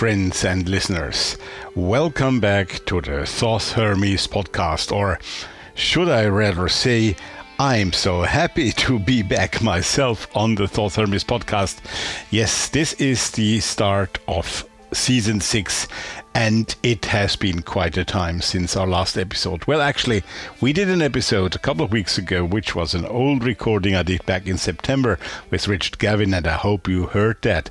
Friends and listeners. Welcome back to the Thoth Hermes podcast, or should I rather say, I'm so happy to be back myself on the Thoth Hermes podcast. Yes, this is the start of season six, and it has been quite a time since our last episode. Well, actually, we did an episode a couple of weeks ago, which was an old recording I did back in September with Richard Gavin, and I hope you heard that.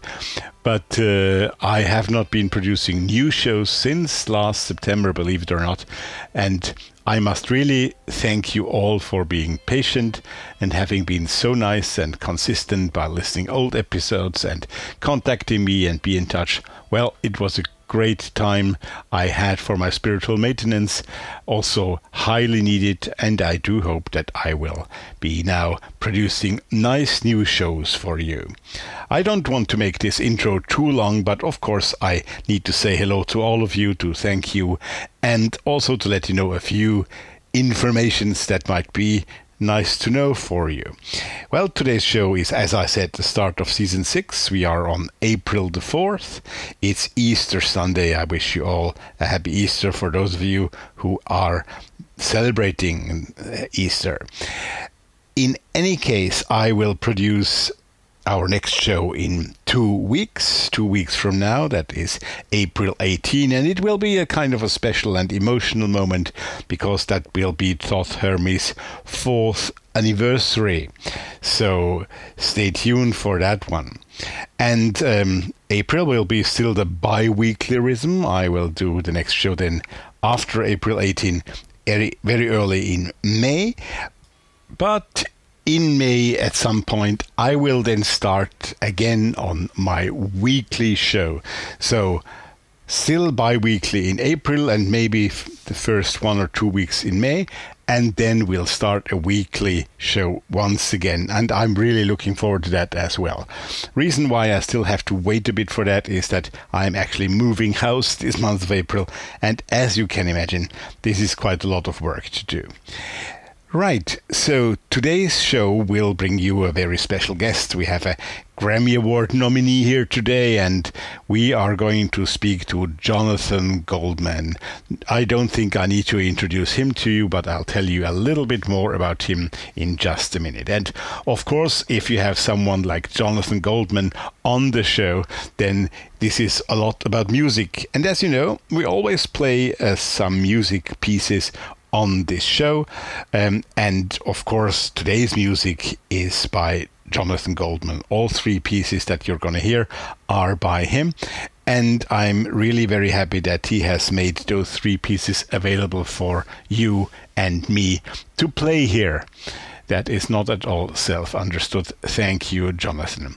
But uh, I have not been producing new shows since last September, believe it or not. And I must really thank you all for being patient and having been so nice and consistent by listening old episodes and contacting me and be in touch. Well, it was a great time I had for my spiritual maintenance, also highly needed, and I do hope that I will be now producing nice new shows for you. I don't want to make this intro too long, but of course I need to say hello to all of you, to thank you, and also to let you know a few informations that might be nice to know for you. Well, today's show is, as I said, the start of season six. We are on April the 4th. It's Easter Sunday. I wish you all a happy Easter for those of you who are celebrating uh, Easter. In any case, I will produce our next show in two weeks, two weeks from now. That is April 18, and it will be a kind of a special and emotional moment because that will be Thoth Hermes' fourth anniversary. So stay tuned for that one. And um, April will be still the bi weekly rhythm. I will do the next show then after April 18, very, very early in May. But in May at some point, I will then start again on my weekly show. So, still bi weekly in April and maybe the first one or two weeks in May. And then we'll start a weekly show once again. And I'm really looking forward to that as well. Reason why I still have to wait a bit for that is that I'm actually moving house this month of April. And as you can imagine, this is quite a lot of work to do. Right, so today's show will bring you a very special guest. We have a Grammy Award nominee here today, and we are going to speak to Jonathan Goldman. I don't think I need to introduce him to you, but I'll tell you a little bit more about him in just a minute. And of course, if you have someone like Jonathan Goldman on the show, then this is a lot about music. And as you know, we always play uh, some music pieces on this show. Um, and of course, today's music is by Jonathan Goldman. All three pieces that you're going to hear are by him. And I'm really very happy that he has made those three pieces available for you and me to play here. That is not at all self understood. Thank you, Jonathan.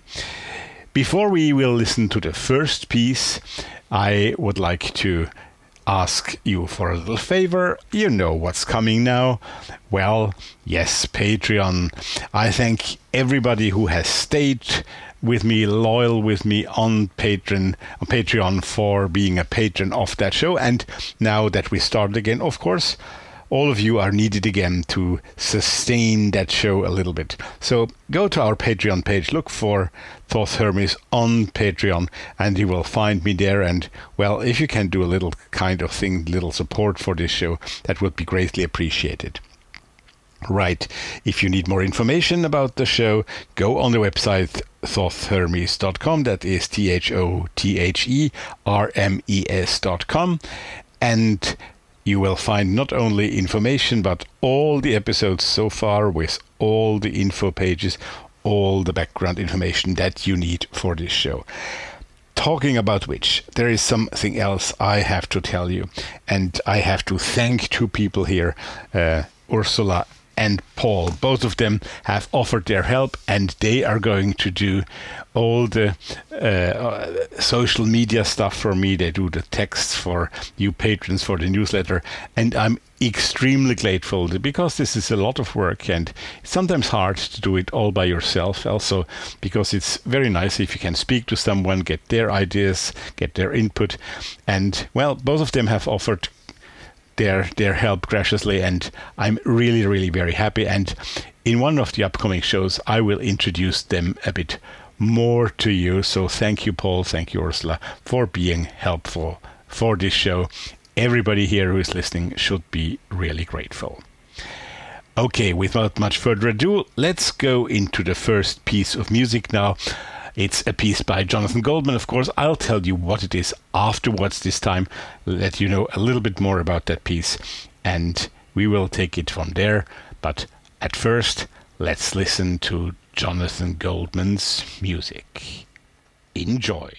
Before we will listen to the first piece, I would like to ask you for a little favor. You know what's coming now. Well, yes, Patreon. I thank everybody who has stayed with me, loyal with me on Patreon, on Patreon for being a patron of that show. And now that we start again, of course, all of you are needed again to sustain that show a little bit. So go to our Patreon page, look for Thoth Hermes on Patreon, and you will find me there. And well, if you can do a little kind of thing, little support for this show, that would be greatly appreciated. Right. If you need more information about the show, go on the website thothhermes.com. That is T H O T H E R M E S.com. And you will find not only information but all the episodes so far with all the info pages, all the background information that you need for this show. Talking about which, there is something else I have to tell you, and I have to thank two people here uh, Ursula and Paul. Both of them have offered their help and they are going to do all the uh, social media stuff for me. They do the texts for you patrons for the newsletter. And I'm extremely grateful because this is a lot of work and it's sometimes hard to do it all by yourself also because it's very nice if you can speak to someone get their ideas get their input and well both of them have offered their their help graciously and I'm really really very happy. And in one of the upcoming shows I will introduce them a bit more to you. So thank you Paul. Thank you Ursula for being helpful for this show. Everybody here who is listening should be really grateful. Okay without much further ado let's go into the first piece of music now it's a piece by Jonathan Goldman, of course. I'll tell you what it is afterwards this time, let you know a little bit more about that piece, and we will take it from there. But at first, let's listen to Jonathan Goldman's music. Enjoy.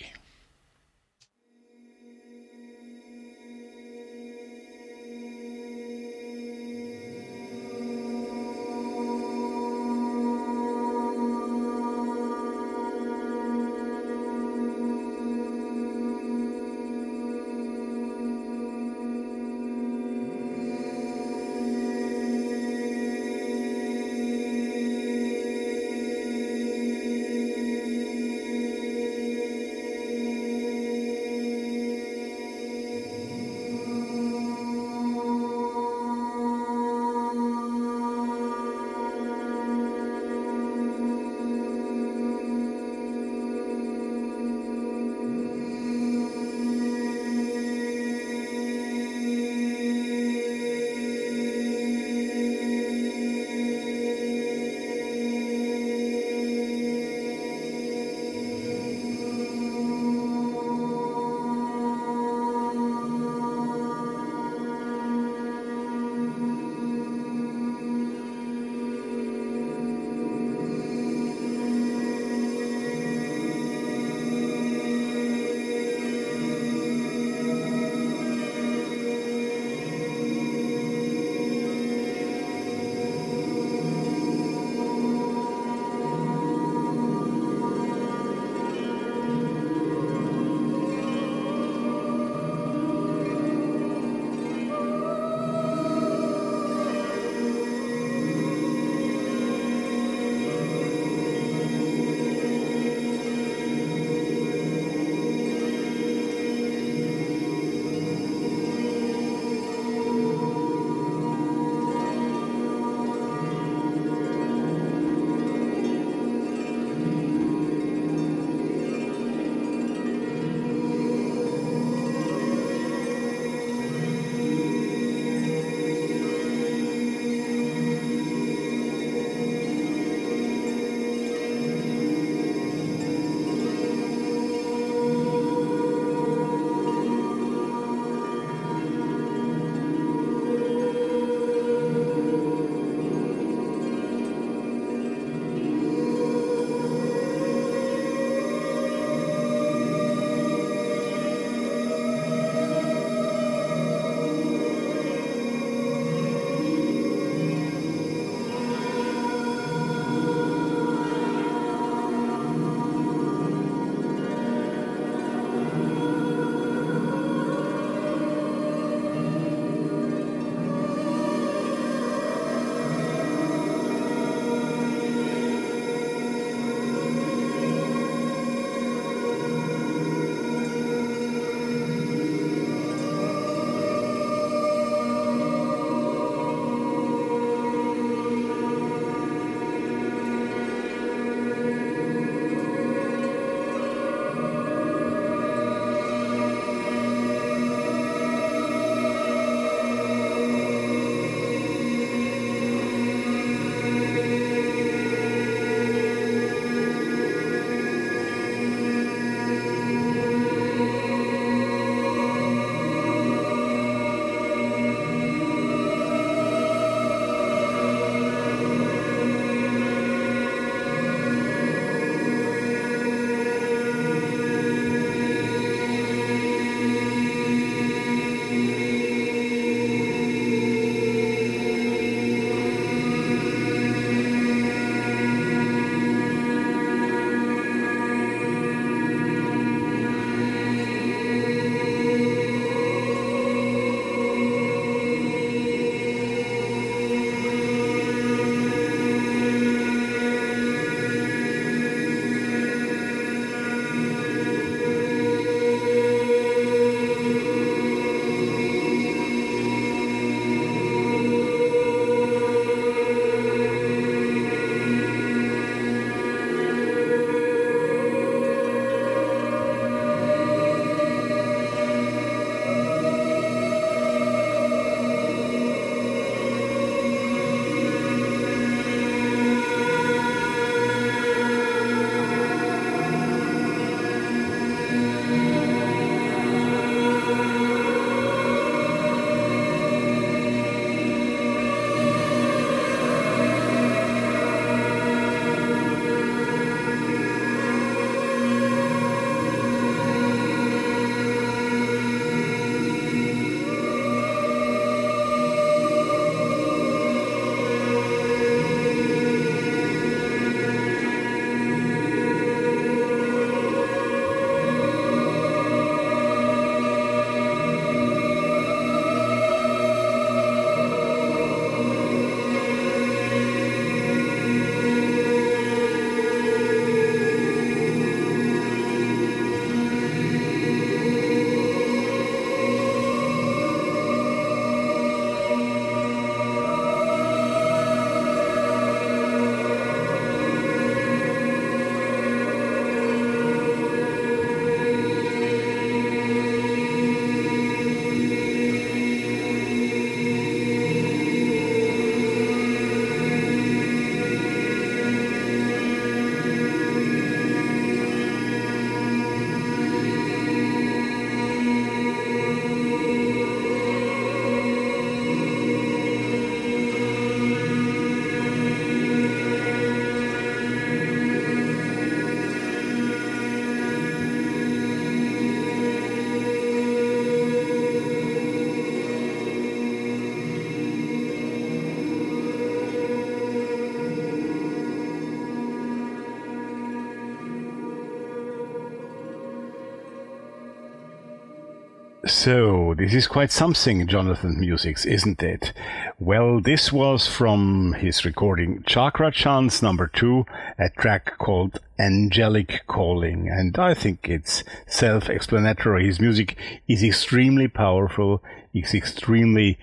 So, this is quite something, Jonathan Musics, isn't it? Well, this was from his recording Chakra Chants number two, a track called Angelic Calling. And I think it's self explanatory. His music is extremely powerful, it's extremely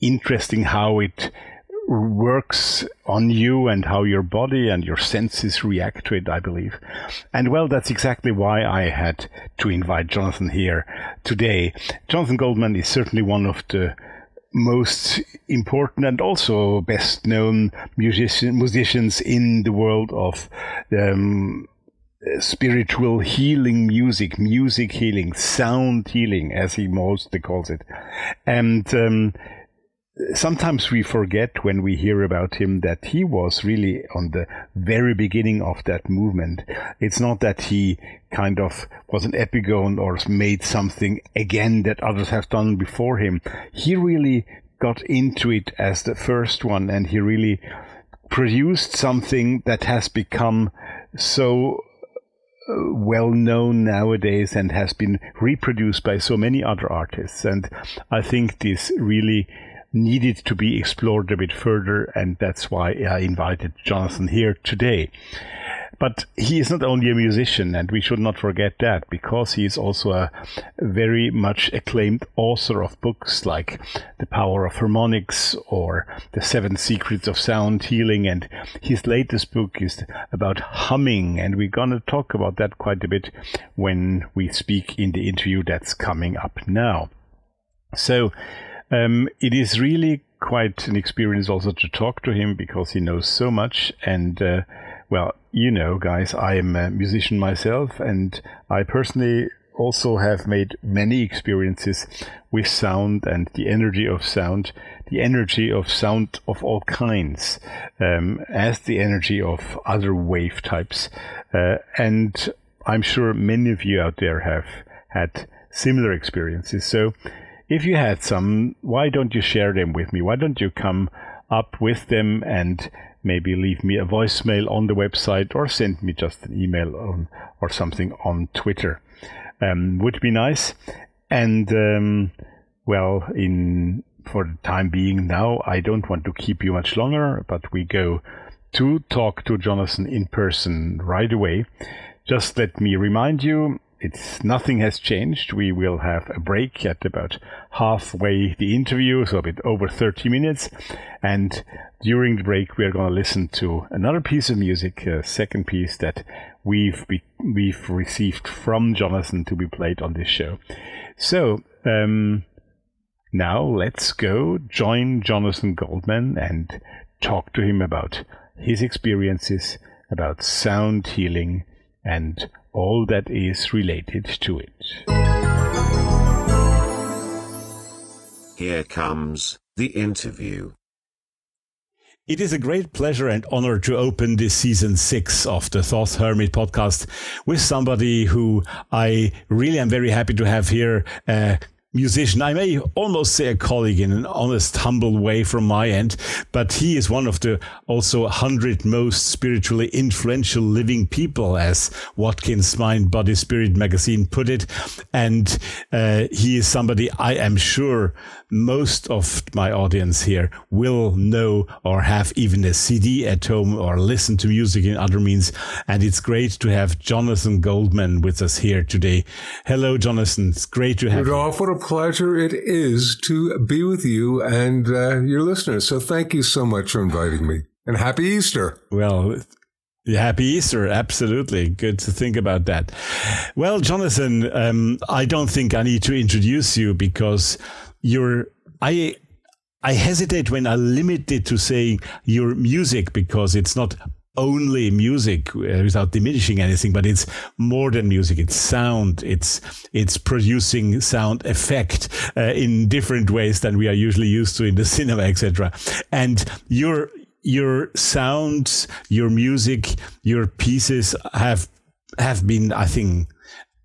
interesting how it works on you and how your body and your senses react to it, I believe. And well, that's exactly why I had to invite Jonathan here today. Jonathan Goldman is certainly one of the most important and also best known musician, musicians in the world of um, spiritual healing music, music healing, sound healing, as he mostly calls it. And um, sometimes we forget when we hear about him that he was really on the very beginning of that movement. It's not that he kind of was an epigone or made something again that others have done before him. He really got into it as the first one and he really produced something that has become so uh, well known nowadays and has been reproduced by so many other artists. And I think this really needed to be explored a bit further, and that's why I invited Jonathan here today. But he is not only a musician, and we should not forget that, because he is also a very much acclaimed author of books like The Power of Harmonics or The Seven Secrets of Sound Healing. And his latest book is about humming, and we're going to talk about that quite a bit when we speak in the interview that's coming up now. So, um, it is really quite an experience also to talk to him because he knows so much. And, uh, well, you know, guys, I am a musician myself, and I personally also have made many experiences with sound and the energy of sound, the energy of sound of all kinds, um, as the energy of other wave types. Uh, and I'm sure many of you out there have had similar experiences. So if you had some, why don't you share them with me? Why don't you come up with them and maybe leave me a voicemail on the website or send me just an email on, or something on Twitter? Um, would be nice. And um, well, in for the time being now, I don't want to keep you much longer, but we go to talk to Jonathan in person right away. Just let me remind you it's nothing has changed. We will have a break at about halfway the interview, so a bit over 30 minutes. And during the break, we are going to listen to another piece of music, a second piece that we've be, we've received from Jonathan to be played on this show. So um, now let's go join Jonathan Goldman and talk to him about his experiences about sound healing and all that is related to it. Here comes the interview. It is a great pleasure and honor to open this season six of the Thoth Hermes podcast with somebody who I really am very happy to have here. Uh, musician. I may almost say a colleague in an honest, humble way from my end, but he is one of the also hundred most spiritually influential living people, as Watkins Mind, Body, Spirit magazine put it. And uh, he is somebody I am sure most of my audience here will know or have even a CD at home or listen to music in other means. And it's great to have Jonathan Goldman with us here today. Hello, Jonathan. It's great to have Rudolph, you. What a pleasure it is to be with you and uh, your listeners. So thank you so much for inviting me. And happy Easter. Well, Happy Easter. Absolutely. Good to think about that. Well, Jonathan, um, I don't think I need to introduce you because your I I hesitate when I limit it to saying your music because it's not only music without diminishing anything, but it's more than music. It's sound. It's it's producing sound effect uh, in different ways than we are usually used to in the cinema, etc. And your your sounds, your music, your pieces have have been, I think,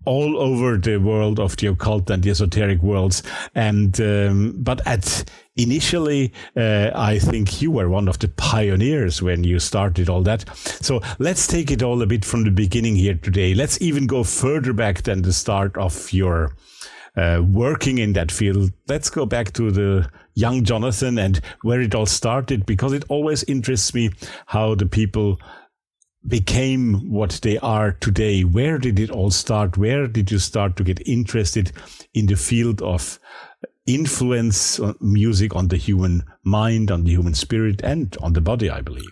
all over the world of the occult and the esoteric worlds. And um, but at initially, uh, I think you were one of the pioneers when you started all that. So let's take it all a bit from the beginning here today. Let's even go further back than the start of your uh, working in that field. Let's go back to the young Jonathan and where it all started, because it always interests me how the people became what they are today. Where did it all start? Where did you start to get interested in the field of influence music on the human mind, on the human spirit, and on the body, I believe?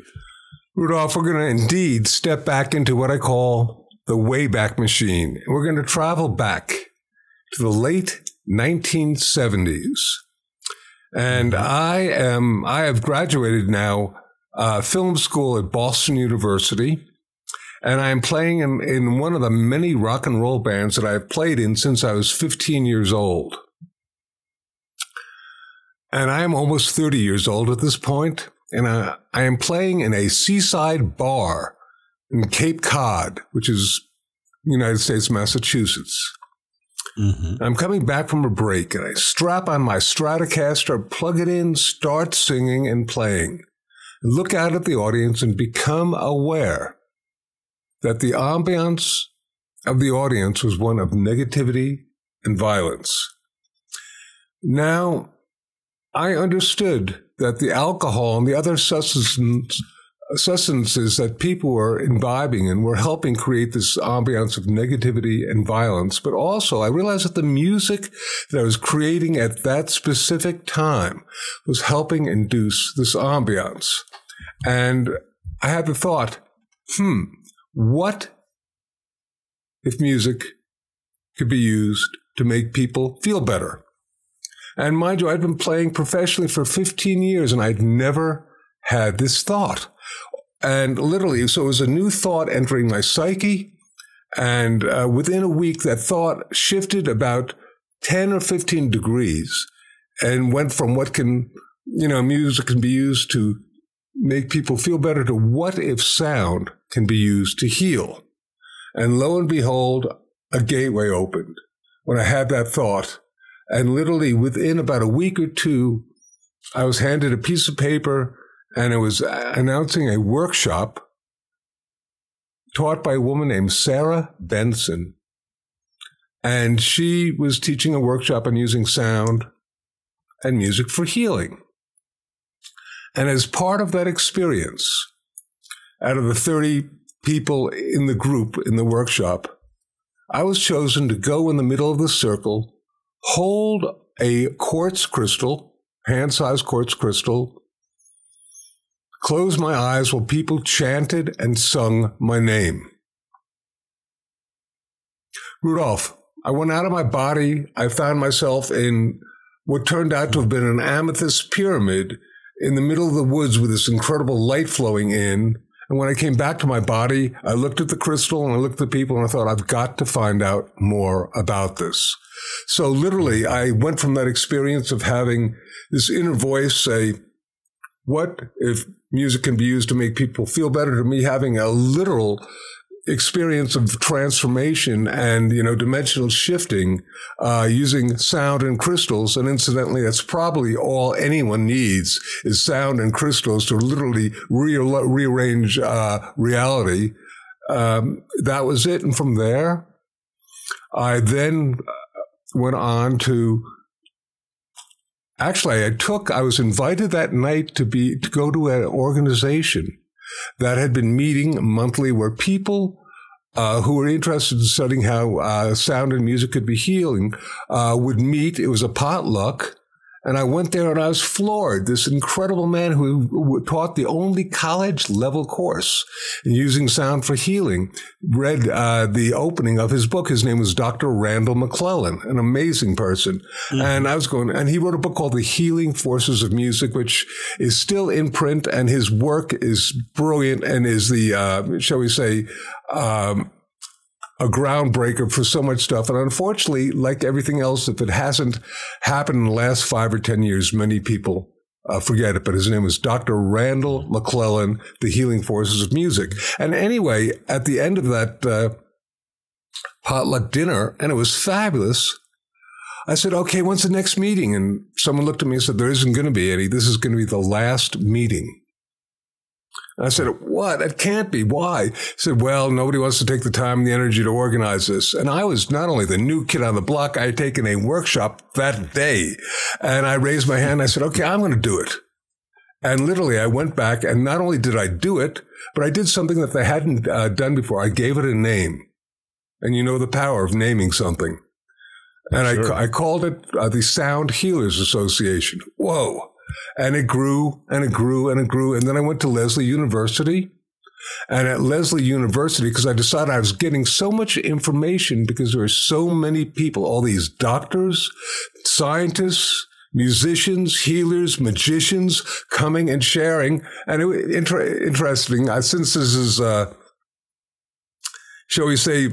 Rudolph, we're going to indeed step back into what I call the Wayback Machine. We're going to travel back to the late 1970s. And mm-hmm. I am, I have graduated now uh, film school at Boston University. And I am playing in, in one of the many rock and roll bands that I've played in since I was 15 years old. And I am almost 30 years old at this point, And I, I am playing in a seaside bar in Cape Cod, which is United States, Massachusetts. Mm-hmm. I'm coming back from a break and I strap on my Stratocaster, plug it in, start singing and playing. Look out at the audience and become aware that the ambiance of the audience was one of negativity and violence. Now, I understood that the alcohol and the other substances substances that people were imbibing and were helping create this ambiance of negativity and violence. But also, I realized that the music that I was creating at that specific time was helping induce this ambiance. And I had the thought, hmm, what if music could be used to make people feel better? And mind you, I'd been playing professionally for 15 years and I'd never had this thought. And literally, so it was a new thought entering my psyche. And uh, within a week, that thought shifted about 10 or 15 degrees and went from what can, you know, music can be used to make people feel better to what if sound can be used to heal. And lo and behold, a gateway opened when I had that thought. And literally within about a week or two, I was handed a piece of paper and it was uh, announcing a workshop taught by a woman named Sarah Benson. And she was teaching a workshop on using sound and music for healing. And as part of that experience, out of the 30 people in the group in the workshop, I was chosen to go in the middle of the circle, hold a quartz crystal, hand sized quartz crystal, closed my eyes while people chanted and sung my name. Rudolph, I went out of my body. I found myself in what turned out to have been an amethyst pyramid in the middle of the woods with this incredible light flowing in. And when I came back to my body, I looked at the crystal and I looked at the people and I thought, I've got to find out more about this. So literally, I went from that experience of having this inner voice say, what if music can be used to make people feel better. To me having a literal experience of transformation and you know dimensional shifting uh, using sound and crystals and incidentally that's probably all anyone needs is sound and crystals to literally re- rearrange uh, reality. Um, that was it. And from there i then went on to actually, I took, I was invited that night to be, to go to an organization that had been meeting monthly where people uh, who were interested in studying how uh, sound and music could be healing uh, would meet. It was a potluck. And I went there and I was floored. This incredible man who taught the only college level course in using sound for healing read uh, the opening of his book. His name was Dr. Randall McClellan, an amazing person. Mm-hmm. And I was going, and he wrote a book called The Healing Forces of Music, which is still in print. And his work is brilliant and is the, uh, shall we say, um, a groundbreaker for so much stuff. And unfortunately, like everything else, if it hasn't happened in the last five or 10 years, many people uh, forget it. But his name was Dr. Randall McClellan, The Healing Forces of Music. And anyway, at the end of that uh, potluck dinner, and it was fabulous. I said, okay, when's the next meeting? And someone looked at me and said, there isn't going to be any. This is going to be the last meeting. I said, What? It can't be. Why? He said, Well, nobody wants to take the time and the energy to organize this. And I was not only the new kid on the block, I had taken a workshop that day. And I raised my hand. I said, Okay, I'm going to do it. And literally, I went back and not only did I do it, but I did something that they hadn't uh, done before. I gave it a name. And you know the power of naming something. And sure. I, I called it uh, the Sound Healers Association. Whoa. And it grew and it grew and it grew. And then I went to Lesley University. And at Lesley University, because I decided I was getting so much information because there are so many people, all these doctors, scientists, musicians, healers, magicians coming and sharing. And it inter- interesting, uh, since this is, uh, shall we say,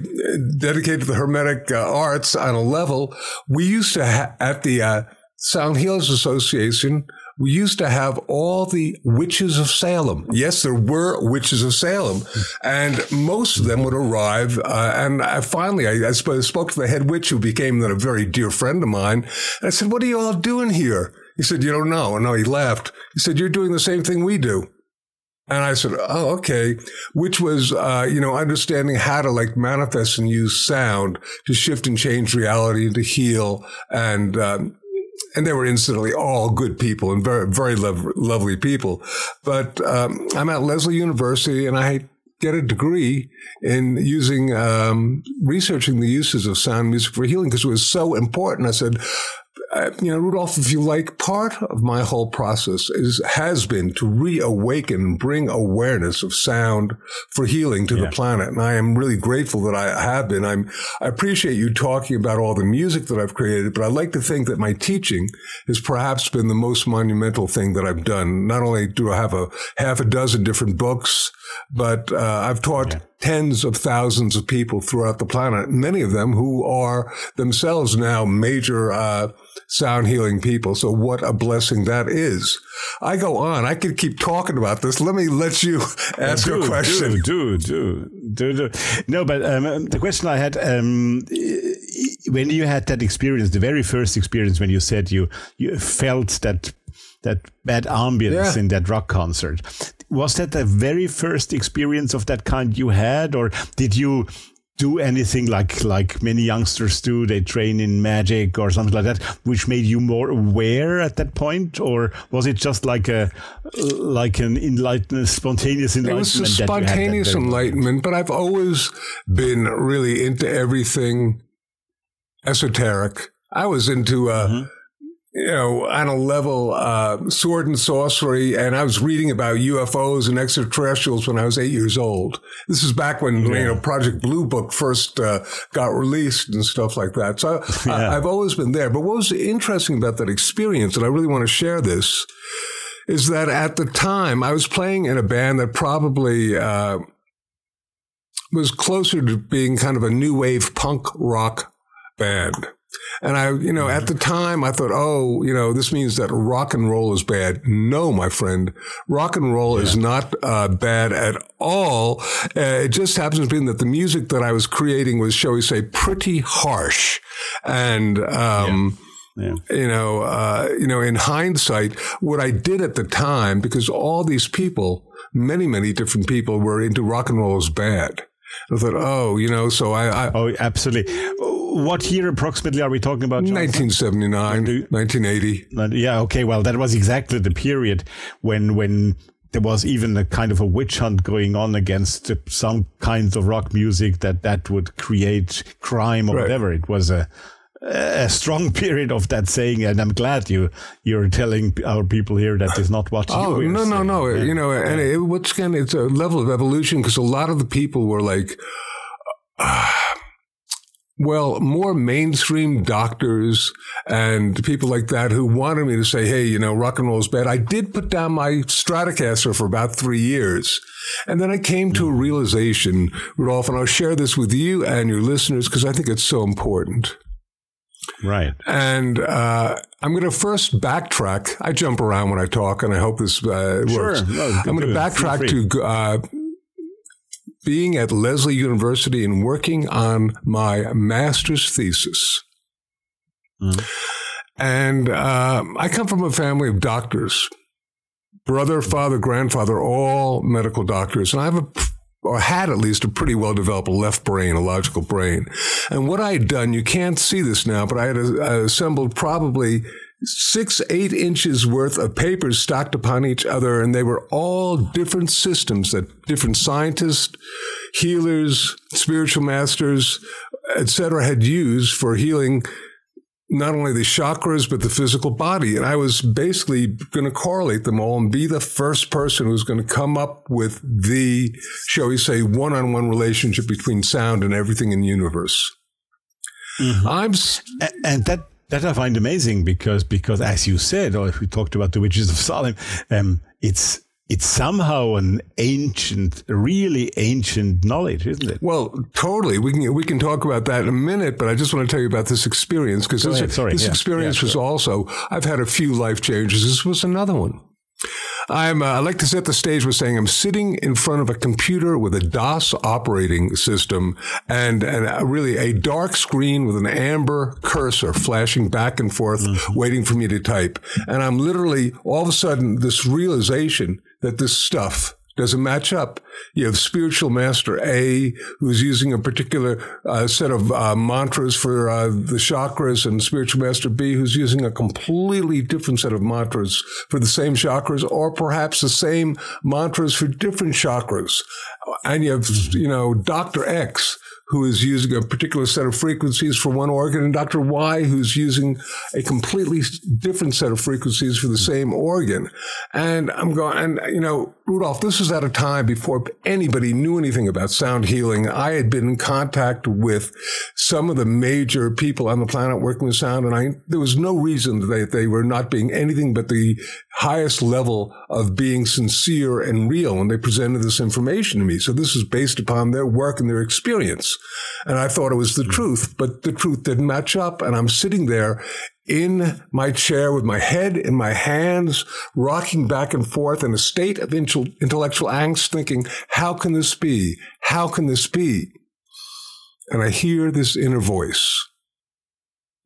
dedicated to the Hermetic uh, arts on a level, we used to, ha- at the uh, Sound Healers Association, we used to have all the witches of Salem. Yes, there were witches of Salem, and most of them would arrive. Uh, and I finally, I, I, spoke to the head witch, who became a very dear friend of mine. And I said, "What are you all doing here?" He said, "You don't know." And no, he laughed. He said, "You're doing the same thing we do." And I said, "Oh, okay," which was, uh, you know, understanding how to like manifest and use sound to shift and change reality to heal and um, and they were instantly all good people and very, very lovely people. But um, I'm at Lesley University and I get a degree in using, um, researching the uses of sound music for healing because it was so important. I said, uh, you know, Rudolph, if you like, part of my whole process is has been to reawaken and bring awareness of sound for healing to yeah. the planet, and I am really grateful that I have been. I'm I appreciate you talking about all the music that I've created, but I like to think that my teaching has perhaps been the most monumental thing that I've done. Not only do I have a half a dozen different books, but uh, I've taught. Yeah tens of thousands of people throughout the planet, many of them who are themselves now major uh, sound healing people. So what a blessing that is. I go on. I could keep talking about this. Let me let you ask do, a question. Do, do, do, do, No, but um, the question I had um, when you had that experience, the very first experience when you said you you felt that that bad ambience yeah. in that rock concert. Was that the very first experience of that kind you had, or did you do anything like like many youngsters do? They train in magic or something like that which made you more aware at that point? Or was it just like a like an enlightenment spontaneous enlightenment it was a spontaneous enlightenment but i've always been really into everything esoteric. I was into uh, mm-hmm you know, on a level, uh, sword and sorcery. And I was reading about UFOs and extraterrestrials when I was eight years old. This is back when, yeah. you know, Project Blue Book first uh, got released and stuff like that. So yeah. I, have always been there. But what was interesting about that experience, and I really want to share this, is that at the time I was playing in a band that probably, uh, was closer to being kind of a new wave punk rock band. And I, you know, at the time I thought, oh, you know, this means that rock and roll is bad. No, my friend, rock and roll yeah. is not uh, bad at all. Uh, it just happens to be that the music that I was creating was, shall we say, pretty harsh. And, um, yeah. Yeah. You know, uh, you know, in hindsight, what I did at the time, because all these people, many, many different people were into rock and roll is bad. I thought, oh, you know, so I, I oh, absolutely what year approximately are we talking about? Jonathan? 1979, 1980. Yeah, okay. Well, that was exactly the period when when there was even a kind of a witch hunt going on against some kinds of rock music that that would create crime or right. whatever. It was a a strong period of that saying, and I'm glad you you're telling our people here that is not what oh, no, no, no. Yeah. You know, and it, what's of it's a level of evolution because a lot of the people were like. Uh, well, more mainstream doctors and people like that who wanted me to say, hey, you know, rock and roll is bad. I did put down my Stratocaster for about three years. And then I came to a realization, Rudolph, and I'll share this with you and your listeners because I think it's so important. Right. And uh, I'm going to first backtrack. I jump around when I talk, and I hope this uh, works. No, I'm going to backtrack to uh, being at Lesley University and working on my master's thesis. Mm. And uh, I come from a family of doctors. brother, father, grandfather, all medical doctors. And I have a or had at least a pretty well developed left brain, a logical brain. And what I had done, you can't see this now, but I had uh, assembled probably six, eight inches worth of papers stacked upon each other, and they were all different systems that different scientists, healers, spiritual masters, etc., had used for healing not only the chakras, but the physical body. And I was basically going to correlate them all and be the first person who's going to come up with the, shall we say, one on one relationship between sound and everything in the universe. Mm-hmm. I'm, and that, that I find amazing because, because as you said, or if we talked about the witches of Salem, um, it's, it's somehow an ancient, really ancient knowledge, isn't it? Well, totally. We can we can talk about that in a minute, but I just want to tell you about this experience because this, this yeah. experience yeah, was also. I've had a few life changes. This was another one. I'm, uh, I like to set the stage with saying I'm sitting in front of a computer with a DOS operating system and, and a, really a dark screen with an amber cursor flashing back and forth, mm-hmm. waiting for me to type. And I'm literally all of a sudden this realization that this stuff doesn't match up. You have spiritual master A who's using a particular uh, set of uh, mantras for uh, the chakras, and spiritual master B who's using a completely different set of mantras for the same chakras, or perhaps the same mantras for different chakras. And you have, you know, Dr. X who is using a particular set of frequencies for one organ, and Dr. Y, who's using a completely different set of frequencies for the same organ. And I'm going, and you know, Rudolph, this was at a time before anybody knew anything about sound healing. I had been in contact with some of the major people on the planet working with sound, and I, there was no reason that they were not being anything but the highest level of being sincere and real when they presented this information to me. So this was based upon their work and their experience. And I thought it was the hmm. truth, but the truth didn't match up. And I'm sitting there in my chair with my head in my hands, rocking back and forth in a state of intellectual angst, thinking, how can this be? How can this be? And I hear this inner voice.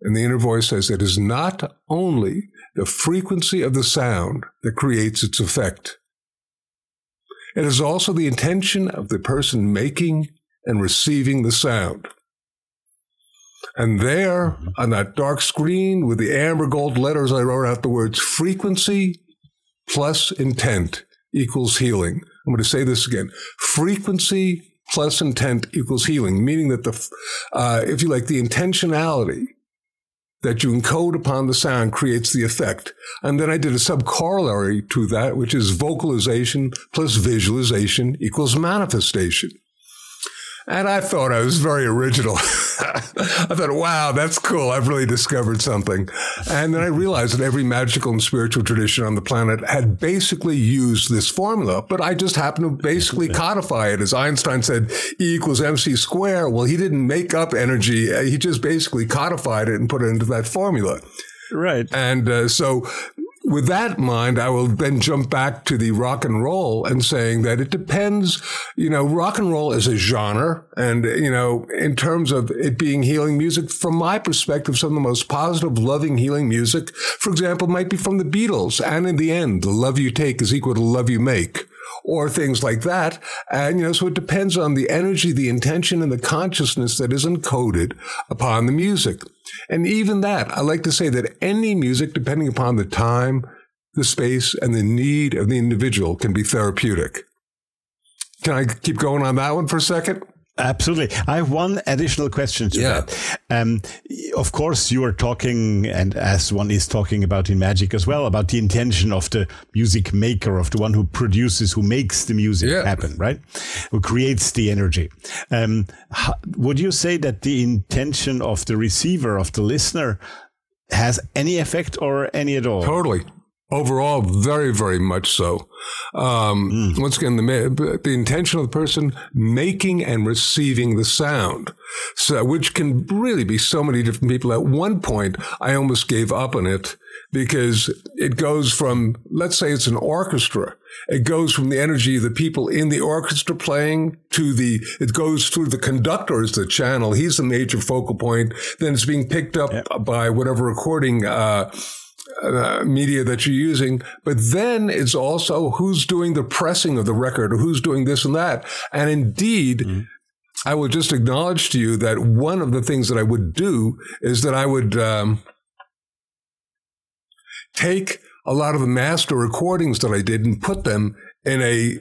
And the inner voice says, it is not only the frequency of the sound that creates its effect. It is also the intention of the person making and receiving the sound. And there mm-hmm. on that dark screen with the amber gold letters, I wrote out the words frequency plus intent equals healing. I'm going to say this again. Frequency plus intent equals healing, meaning that the, uh, if you like, the intentionality that you encode upon the sound creates the effect. And then I did a subcorollary to that, which is vocalization plus visualization equals manifestation. And I thought I was very original. I thought, wow, that's cool. I've really discovered something. And then I realized that every magical and spiritual tradition on the planet had basically used this formula, but I just happened to basically codify it. As Einstein said, E equals MC square. Well, he didn't make up energy. He just basically codified it and put it into that formula. Right. And uh, so with that in mind, I will then jump back to the rock and roll and saying that it depends. You know, rock and roll is a genre. And, you know, in terms of it being healing music, from my perspective, some of the most positive, loving, healing music, for example, might be from the Beatles. And in the end, the love you take is equal to the love you make or things like that. And, you know, so it depends on the energy, the intention, and the consciousness that is encoded upon the music. And even that, I like to say that any music, depending upon the time, the space, and the need of the individual, can be therapeutic. Can I keep going on that one for a second? Absolutely. I have one additional question to yeah. that. Um, of course, you are talking, and as one is talking about in magic as well, about the intention of the music maker, of the one who produces, who makes the music yeah. happen, right? Who creates the energy. Um, how, would you say that the intention of the receiver, of the listener, has any effect or any at all? Totally. Overall, very, very much so. Um, mm. Once again, the, the intention of the person making and receiving the sound, so, which can really be so many different people. At one point, I almost gave up on it because it goes from, let's say it's an orchestra. It goes from the energy of the people in the orchestra playing to the, it goes through the conductor as the channel. He's the major focal point. Then it's being picked up by whatever recording, uh, uh, media that you're using, but then it's also who's doing the pressing of the record or who's doing this and that. And indeed, mm-hmm. I will just acknowledge to you that one of the things that I would do is that I would um, take a lot of the master recordings that I did and put them in a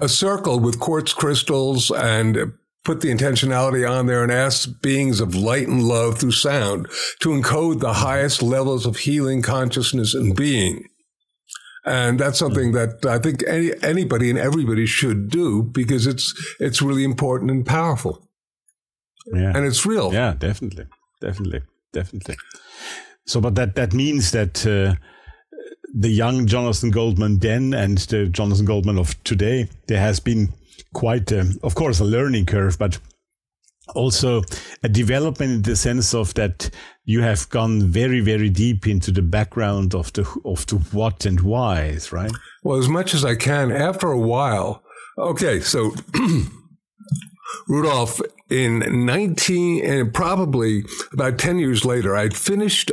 a circle with quartz crystals and put the intentionality on there and ask beings of light and love through sound to encode the highest levels of healing consciousness and being. And that's something that I think any, anybody and everybody should do because it's it's really important and powerful. Yeah. And it's real. Yeah, definitely. Definitely. Definitely. So but that that means that uh, the young Jonathan Goldman then and the Jonathan Goldman of today, there has been quite, a, of course, a learning curve, but also a development in the sense of that you have gone very, very deep into the background of the of the what and whys, right? Well, as much as I can. After a while, okay, so. Rudolph, in 19, and probably about 10 years later, I'd finished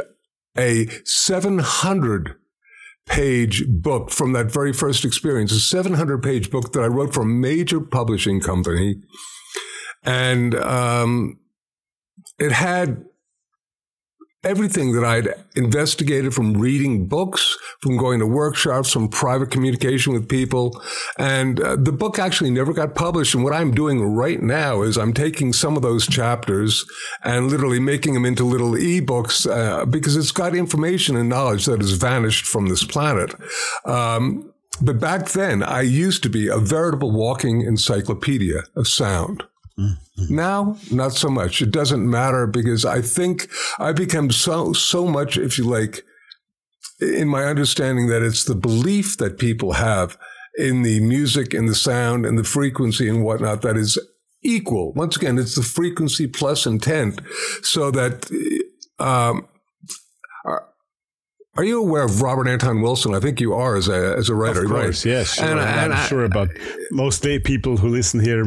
a 700 page book from that very first experience, a 700 page book that I wrote for a major publishing company. And um, it had everything that I'd investigated from reading books, from going to workshops, from private communication with people. And uh, the book actually never got published. And what I'm doing right now is I'm taking some of those chapters and literally making them into little ebooks uh, because it's got information and knowledge that has vanished from this planet. Um, but back then, I used to be a veritable walking encyclopedia of sound. Mm-hmm. Now, not so much. It doesn't matter because I think I become so so much, if you like, in my understanding that it's the belief that people have in the music and the sound and the frequency and whatnot that is equal. Once again, it's the frequency plus intent, so that um, are you aware of Robert Anton Wilson? I think you are as a as a writer, of course, right? Yes, sure. And, I, sure about most day people who listen here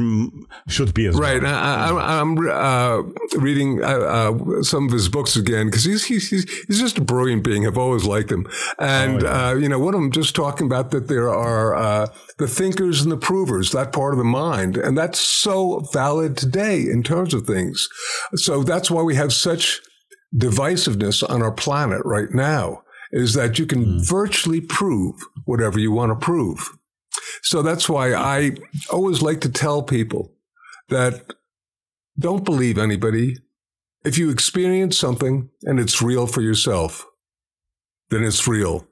should be as right. Well. I, am uh, reading uh, uh, some of his books again because he's, he's he's just a brilliant being. I've always liked him, and oh, yeah. Uh, you know, one of them just talking about that there are uh, the thinkers and the provers, that part of the mind, and that's so valid today in terms of things. So that's why we have such divisiveness on our planet right now is that you can mm. virtually prove whatever you want to prove. So that's why I always like to tell people that don't believe anybody. If you experience something and it's real for yourself, then it's real.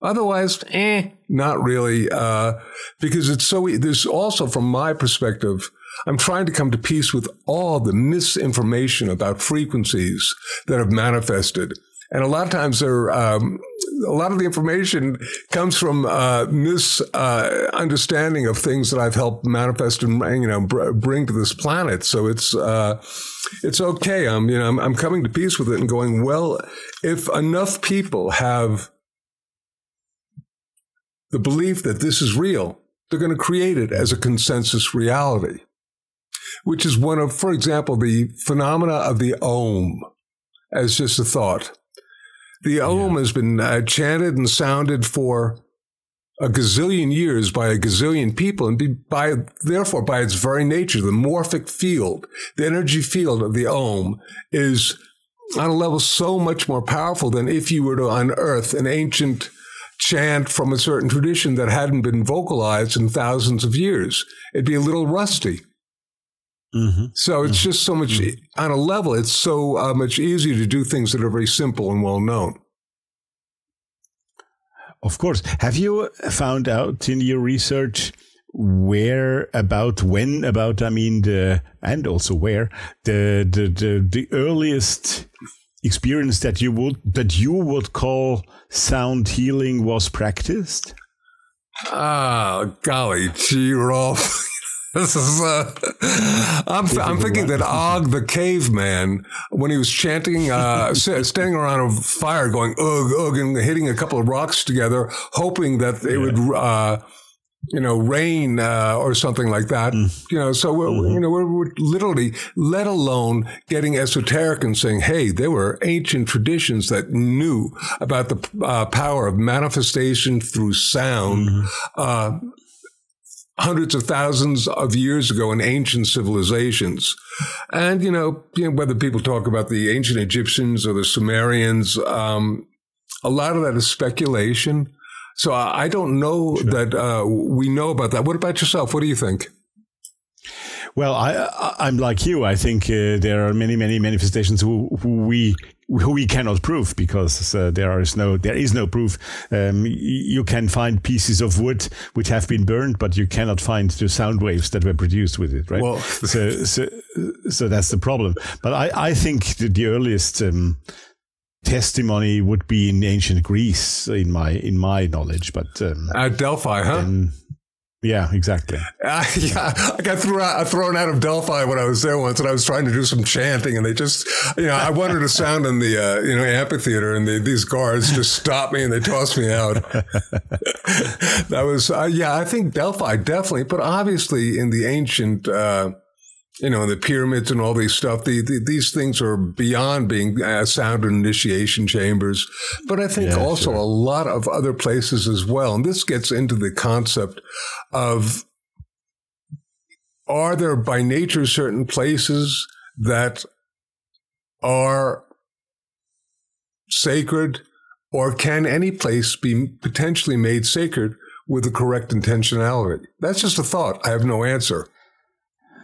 Otherwise, eh, not really, uh, because it's so. There's also, from my perspective, I'm trying to come to peace with all the misinformation about frequencies that have manifested and a lot of times there, um, a lot of the information comes from uh, misunderstanding uh, of things that I've helped manifest and you know br- bring to this planet. So it's uh, it's okay. I'm you know I'm, I'm coming to peace with it and going well. If enough people have the belief that this is real, they're going to create it as a consensus reality, which is one of, for example, the phenomena of the Om as just a thought. The Om yeah. has been uh, chanted and sounded for a gazillion years by a gazillion people, and be, by therefore by its very nature, the morphic field, the energy field of the Om is on a level so much more powerful than if you were to unearth an ancient chant from a certain tradition that hadn't been vocalized in thousands of years. It'd be a little rusty. Mm-hmm. So it's mm-hmm. just so much mm-hmm. on a level. It's so uh, much easier to do things that are very simple and well known. Of course. Have you found out in your research where about when about I mean the and also where the the the, the earliest experience that you would that you would call sound healing was practiced? Ah, oh, golly gee, Rolf. This is. Uh, I'm, I'm thinking that Og the caveman, when he was chanting, uh, standing around a fire, going ugh ugh, and hitting a couple of rocks together, hoping that they yeah. would uh, you know, rain uh, or something like that. Mm. You know, so we're, mm-hmm. you know, we're, we're, literally, let alone getting esoteric and saying, hey, there were ancient traditions that knew about the uh, power of manifestation through sound. Mm-hmm. Uh, hundreds of thousands of years ago in ancient civilizations. And, you know, you know whether people talk about the ancient Egyptians or the Sumerians, um, a lot of that is speculation. So I, don't know sure. that uh, we know about that. What about yourself? What do you think? Well, I, am like you. I think uh, there are many, many manifestations who, who we we cannot prove because uh, there is no there is no proof. Um, you can find pieces of wood which have been burned, but you cannot find the sound waves that were produced with it, right? Well, so, so, so that's the problem. But I, I think the earliest um, testimony would be in ancient Greece, in my in my knowledge. But um, at Delphi, huh? Then, yeah, exactly. Uh, yeah, I got thrown out, thrown out of Delphi when I was there once, and I was trying to do some chanting, and they just, you know, I wanted to sound in the, uh, you know, amphitheater, and these guards just stopped me and they tossed me out. that was, uh, yeah, I think Delphi definitely, but obviously in the ancient uh, you know, the pyramids and all these stuff. The, the, these things are beyond being uh, sound initiation chambers, but I think yeah, also sure. a lot of other places as well. And this gets into the concept of are there by nature certain places that are sacred, or can any place be potentially made sacred with the correct intentionality? That's just a thought. I have no answer.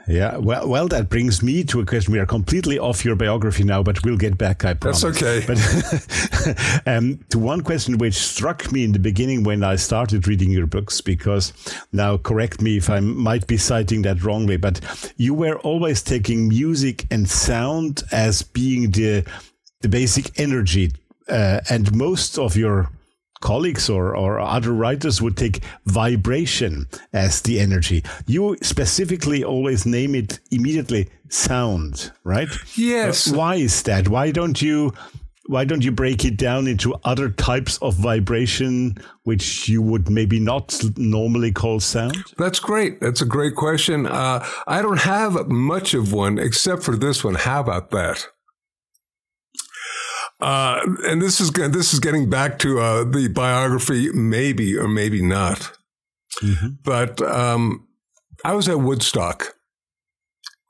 Yeah, well, well, that brings me to a question. We are completely off your biography now, but we'll get back. I promise. That's okay. But um, to one question which struck me in the beginning when I started reading your books, because now correct me if I might be citing that wrongly, but you were always taking music and sound as being the the basic energy, uh, and most of your colleagues or, or other writers would take vibration as the energy. You specifically always name it immediately sound, right? Yes. why is that? Why don't you why don't you break it down into other types of vibration which you would maybe not normally call sound? That's great. That's a great question. Uh, I don't have much of one except for this one. How about that? Uh, and this is this is getting back to uh, the biography, maybe or maybe not. Mm-hmm. But um, I was at Woodstock,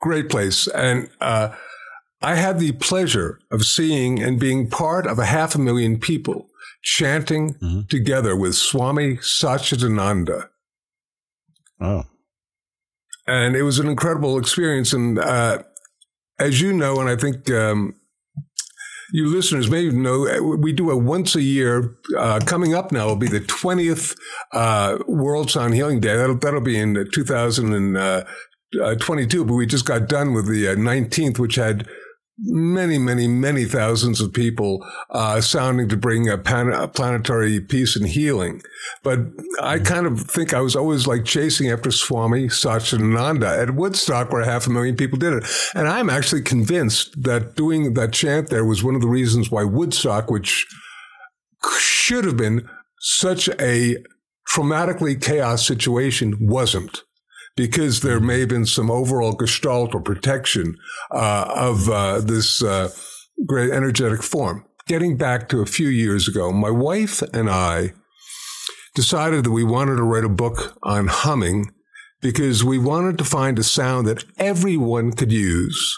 great place, and uh, I had the pleasure of seeing and being part of a half a million people chanting mm-hmm. together with Swami Satchidananda. Oh, and it was an incredible experience. And uh, as you know, and I think um, you listeners may know uh, we do a once a year. Uh, coming up now will be the twentieth uh, World Sound Healing Day. That'll that'll be in 2022. But we just got done with the 19th, uh, which had many, many, many thousands of people uh, sounding to bring a, pan- a, planetary peace and healing. But I mm-hmm. kind of think I was always like chasing after Swami Satchidananda at Woodstock, where half a million people did it. And I'm actually convinced that doing that chant there was one of the reasons why Woodstock, which should have been such a traumatically chaos situation, wasn't because there may have been some overall gestalt or protection uh, of uh, this uh, great energetic form. Getting back to a few years ago, my wife and I decided that we wanted to write a book on humming because we wanted to find a sound that everyone could use.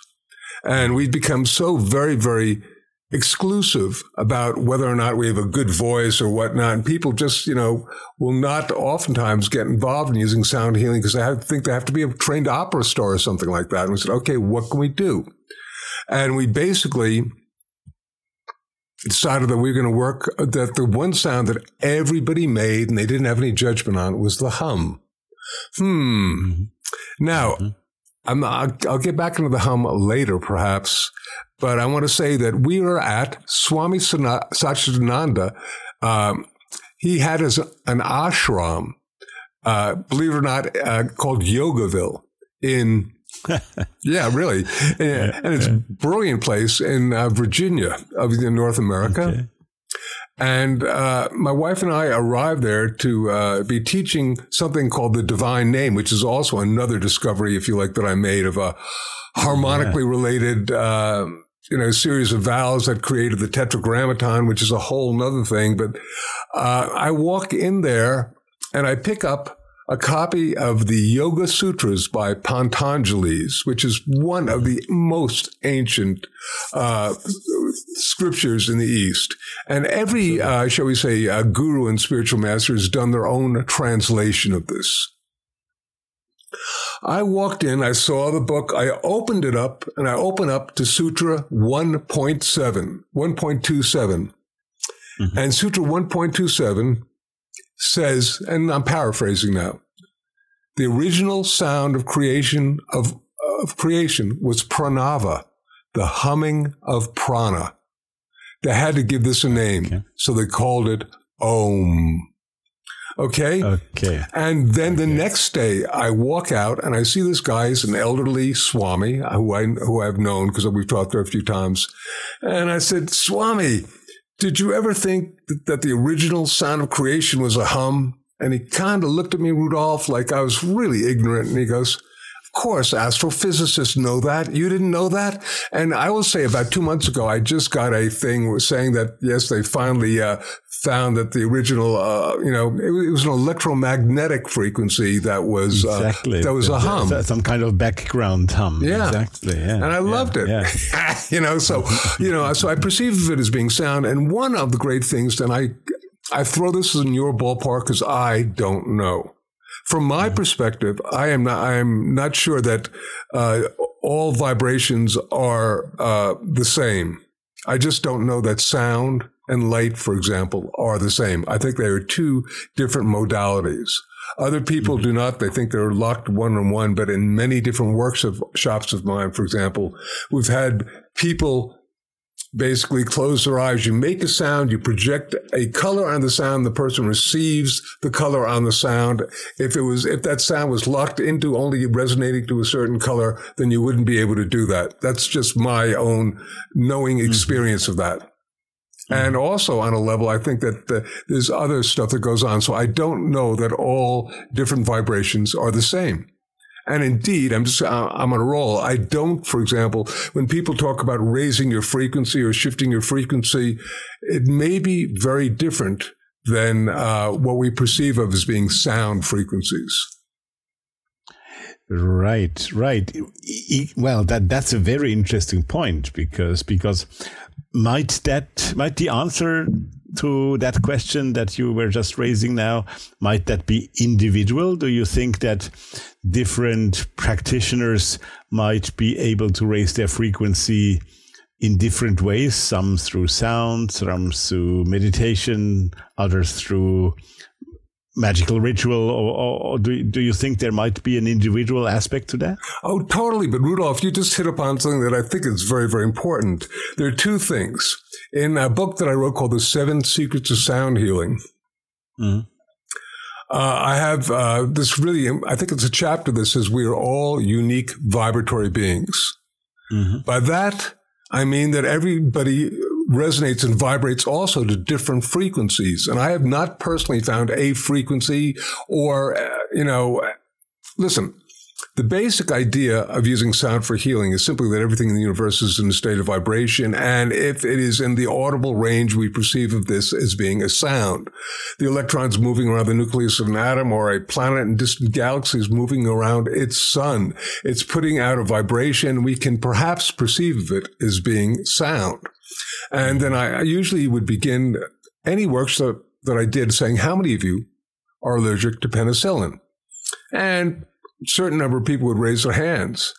And we'd become so very, very exclusive about whether or not we have a good voice or whatnot. And people just, you know, will not oftentimes get involved in using sound healing because they have, think they have to be a trained opera star or something like that. And we said, okay, what can we do? And we basically decided that we were going to work that the one sound that everybody made and they didn't have any judgment on was the hum. Hmm. Mm-hmm. Now, mm-hmm. I'm, I'll, I'll get back into the hum later, perhaps. But I want to say that we are at Swami Satchidananda. Um, he had his, an ashram, uh, believe it or not, uh, called Yogaville in yeah, really, and, yeah, and it's yeah. brilliant place in uh, Virginia of North America. Okay. And uh, my wife and I arrived there to uh, be teaching something called the divine name, which is also another discovery, if you like, that I made of a harmonically yeah. related, uh, you know, series of vowels that created the tetragrammaton, which is a whole nother thing. But uh, I walk in there and I pick up a copy of the Yoga Sutras by Pantanjali's, which is one of the most ancient uh, scriptures in the East. And every, uh, shall we say, uh, guru and spiritual master has done their own translation of this. I walked in, I saw the book, I opened it up, and I opened up to Sutra 1.7, 1.27. Mm-hmm. And Sutra 1.27 says, and I'm paraphrasing now, the original sound of creation of, of creation was pranava, the humming of prana. They had to give this a name, okay. so they called it Om. Okay. Okay. And then okay. the next day, I walk out and I see this guy is an elderly Swami who I who I've known because we've talked there a few times, and I said, Swami, did you ever think that the original sound of creation was a hum? And he kind of looked at me, Rudolph, like I was really ignorant. And he goes, course, astrophysicists know that. You didn't know that? And I will say about two months ago, I just got a thing saying that, yes, they finally uh, found that the original, uh, you know, it, it, was an electromagnetic frequency that was, uh, exactly. that was a hum. Some kind of background hum. Yeah. Exactly. Yeah. And I yeah. loved it. Yeah. you know, so, you know, so I perceive of it as being sound. And one of the great things, and I, I throw this in your ballpark because I don't know. From my perspective, I am not. I am not sure that uh, all vibrations are uh, the same. I just don't know that sound and light, for example, are the same. I think they are two different modalities. Other people mm-hmm. do not. They think they're locked one on one, but in many different works of shops of mine, for example, we've had people basically close their eyes. You make a sound, you project a color on the sound, the person receives the color on the sound. If it was, if that sound was locked into only resonating to a certain color, then you wouldn't be able to do that. That's just my own knowing mm-hmm. experience mm-hmm. of that. Mm-hmm. And also on a level, I think that the, there's other stuff that goes on. So I don't know that all different vibrations are the same. And indeed, I'm just, I'm on a roll. I don't, for example, when people talk about raising your frequency or shifting your frequency, it may be very different than uh, what we perceive of as being sound frequencies. Right, right. Well, that that's a very interesting point because because might that might the answer to that question that you were just raising now might that be individual? Do you think that different practitioners might be able to raise their frequency in different ways some through sound some through meditation others through magical ritual or, or, or, do, do you think there might be an individual aspect to that? Oh totally. But rudolph you just hit upon something that i think is very very important. There are two things. In a book that i wrote called the seven secrets of sound healing mm-hmm. uh, i have uh, this really i think it's a chapter that says we are all unique vibratory beings. Mm-hmm. by that i mean that everybody resonates and vibrates also to different frequencies. And I have not personally found a frequency or, uh, you know, listen, the basic idea of using sound for healing is simply that everything in the universe is in a state of vibration. And if it is in the audible range, we perceive of this as being a sound. The electrons moving around the nucleus of an atom or a planet in distant galaxies moving around its sun. It's putting out a vibration. We can perhaps perceive of it as being sound. And then I, I usually would begin any workshop that I did saying, how many of you are allergic to penicillin? And certain number of people would raise their hands.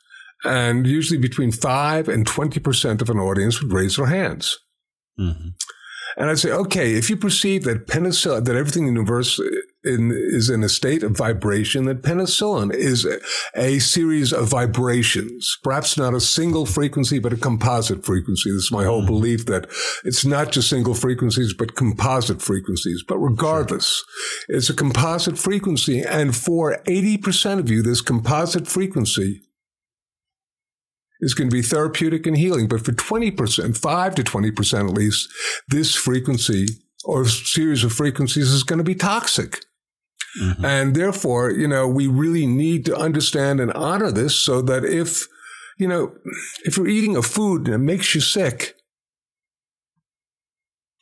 And usually between 5 and 20% of an audience would raise their hands. Mm-hmm. And I'd say, okay, if you perceive that penicillin, that everything in the universe in, is in a state of vibration, that penicillin is a, a, series of vibrations, perhaps not a single frequency, but a composite frequency. This is my whole mm. belief that it's not just single frequencies, but composite frequencies. But regardless, sure. it's a composite frequency. And for 80% of you, this composite frequency is going to be therapeutic and healing. But for 20%, 5 to 20% at least, this frequency or series of frequencies is going to be toxic. Mm-hmm. And therefore, you know, we really need to understand and honor this so that if, you know, if you're eating a food and it makes you sick,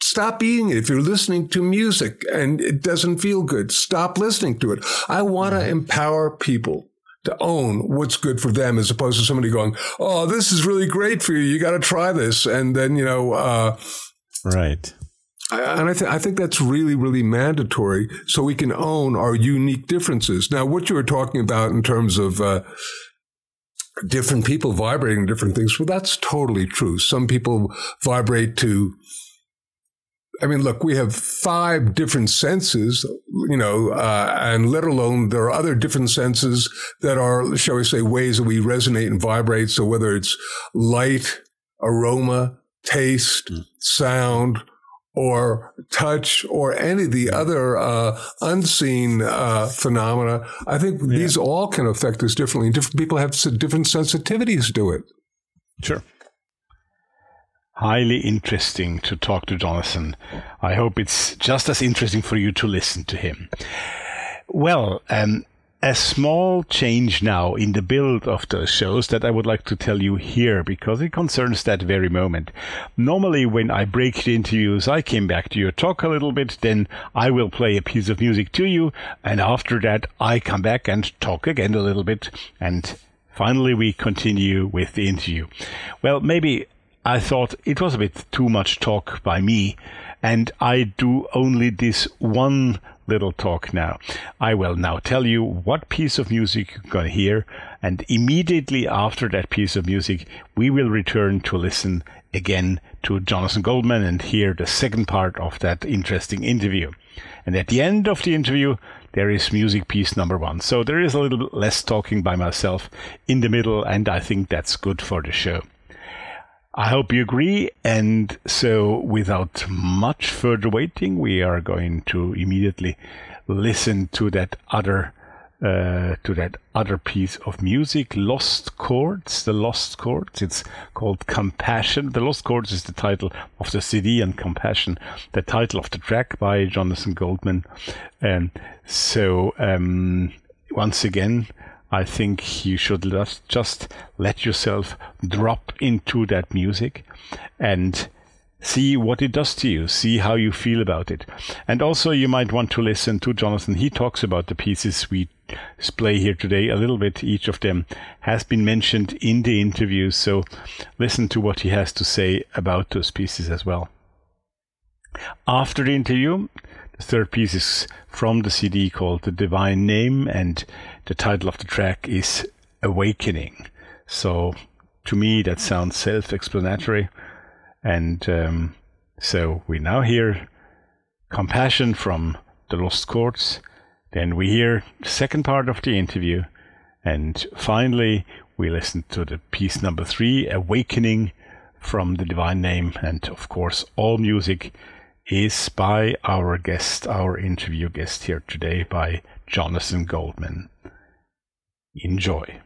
stop eating it. If you're listening to music and it doesn't feel good, stop listening to it. I want to mm-hmm. empower people to own what's good for them as opposed to somebody going, Oh, this is really great for you. You got to try this. And then, you know, uh, right. And I, th- I think that's really, really mandatory so we can own our unique differences. Now, what you were talking about in terms of uh, different people vibrating different things, well, that's totally true. Some people vibrate to I mean, look, we have five different senses, you know, uh, and let alone there are other different senses that are, shall we say, ways that we resonate and vibrate. So whether it's light, aroma, taste, mm. sound, or touch or any of the other uh, unseen uh, phenomena. I think yeah. these all can affect us differently. Different people have different sensitivities to it. Sure. Highly interesting to talk to Jonathan. I hope it's just as interesting for you to listen to him. Well, um, a small change now in the build of the shows that I would like to tell you here because it concerns that very moment. Normally, when I break the interviews, I came back to your talk a little bit, then I will play a piece of music to you, and after that, I come back and talk again a little bit, and finally, we continue with the interview. Well, maybe I thought it was a bit too much talk by me, and I do only this one little talk now. I will now tell you what piece of music you're going to hear, and immediately after that piece of music, we will return to listen again to Jonathan Goldman and hear the second part of that interesting interview. And at the end of the interview, there is music piece number one. So there is a little less talking by myself in the middle, and I think that's good for the show. I hope you agree. And so, without much further waiting, we are going to immediately listen to that other uh, to that other piece of music, Lost Chords. The Lost Chords. It's called Compassion. The Lost Chords is the title of the CD, and Compassion, the title of the track by Jonathan Goldman. And so, um, once again, I think you should just let yourself drop into that music and see what it does to you, see how you feel about it. And also, you might want to listen to Jonathan. He talks about the pieces we play here today a little bit. Each of them has been mentioned in the interview, so listen to what he has to say about those pieces as well. After the interview, the third piece is from the CD called The Divine Name, and the title of the track is Awakening. So to me, that sounds self explanatory. And um, so we now hear Compassion from the Lost Chords. Then we hear the second part of the interview. And finally, we listen to the piece number three, Awakening from the Divine Name. And of course, all music is by our guest, our interview guest here today, by Jonathan Goldman. Enjoy.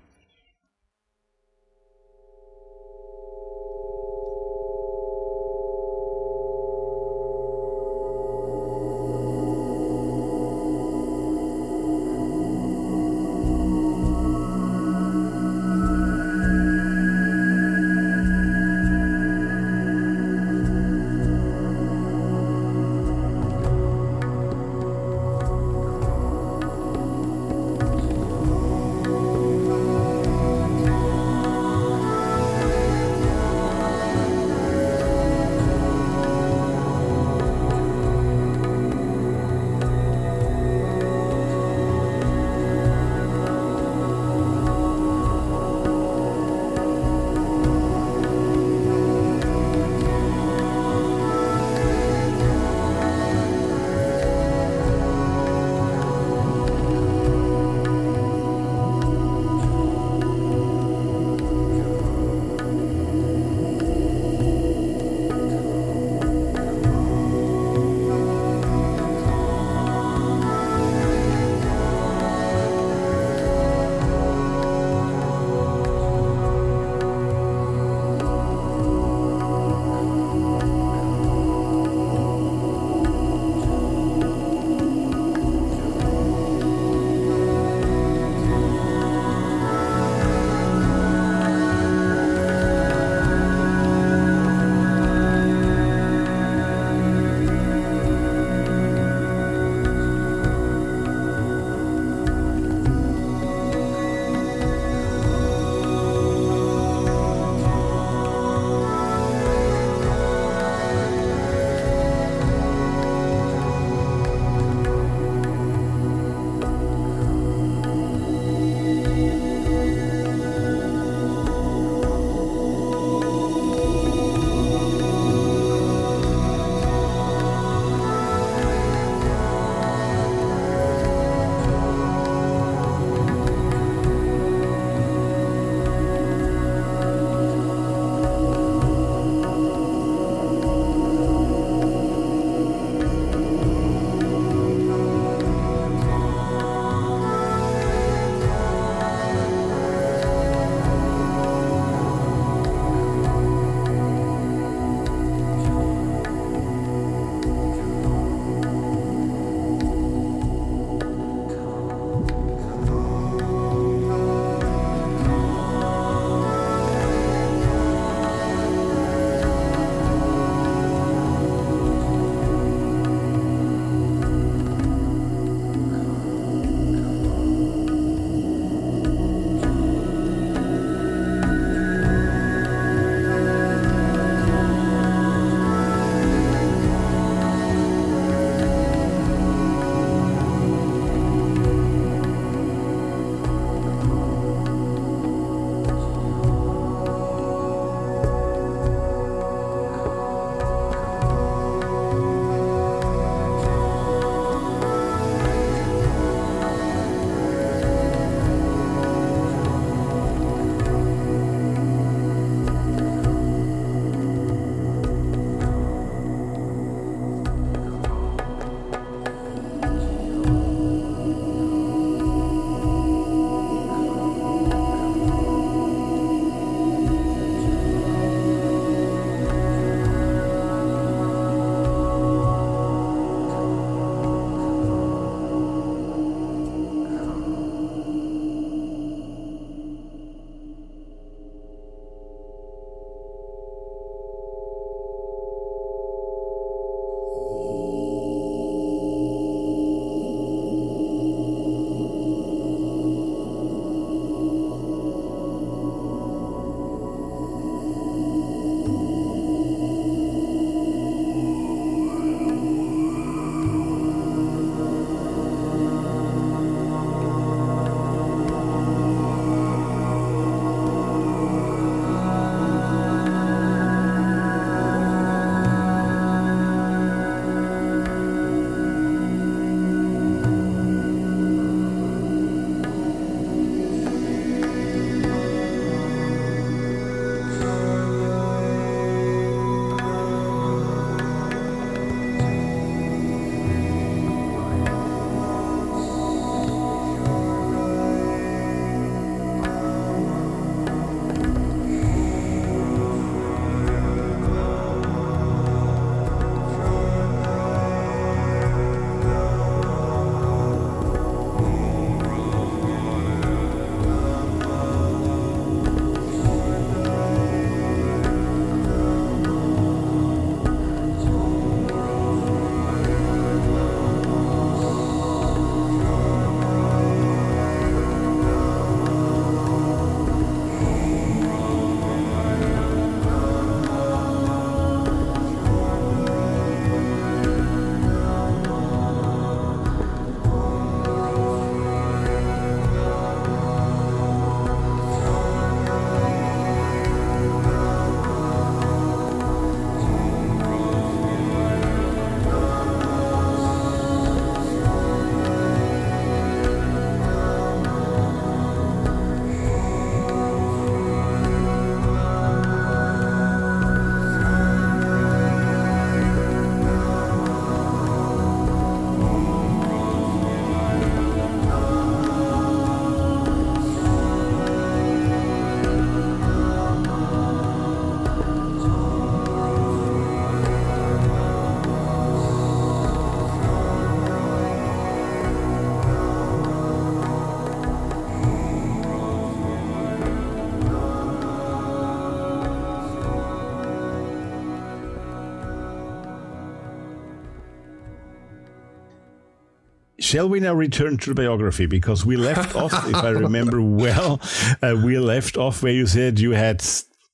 Shall we now return to the biography? Because we left off, if I remember well, uh, we left off where you said you had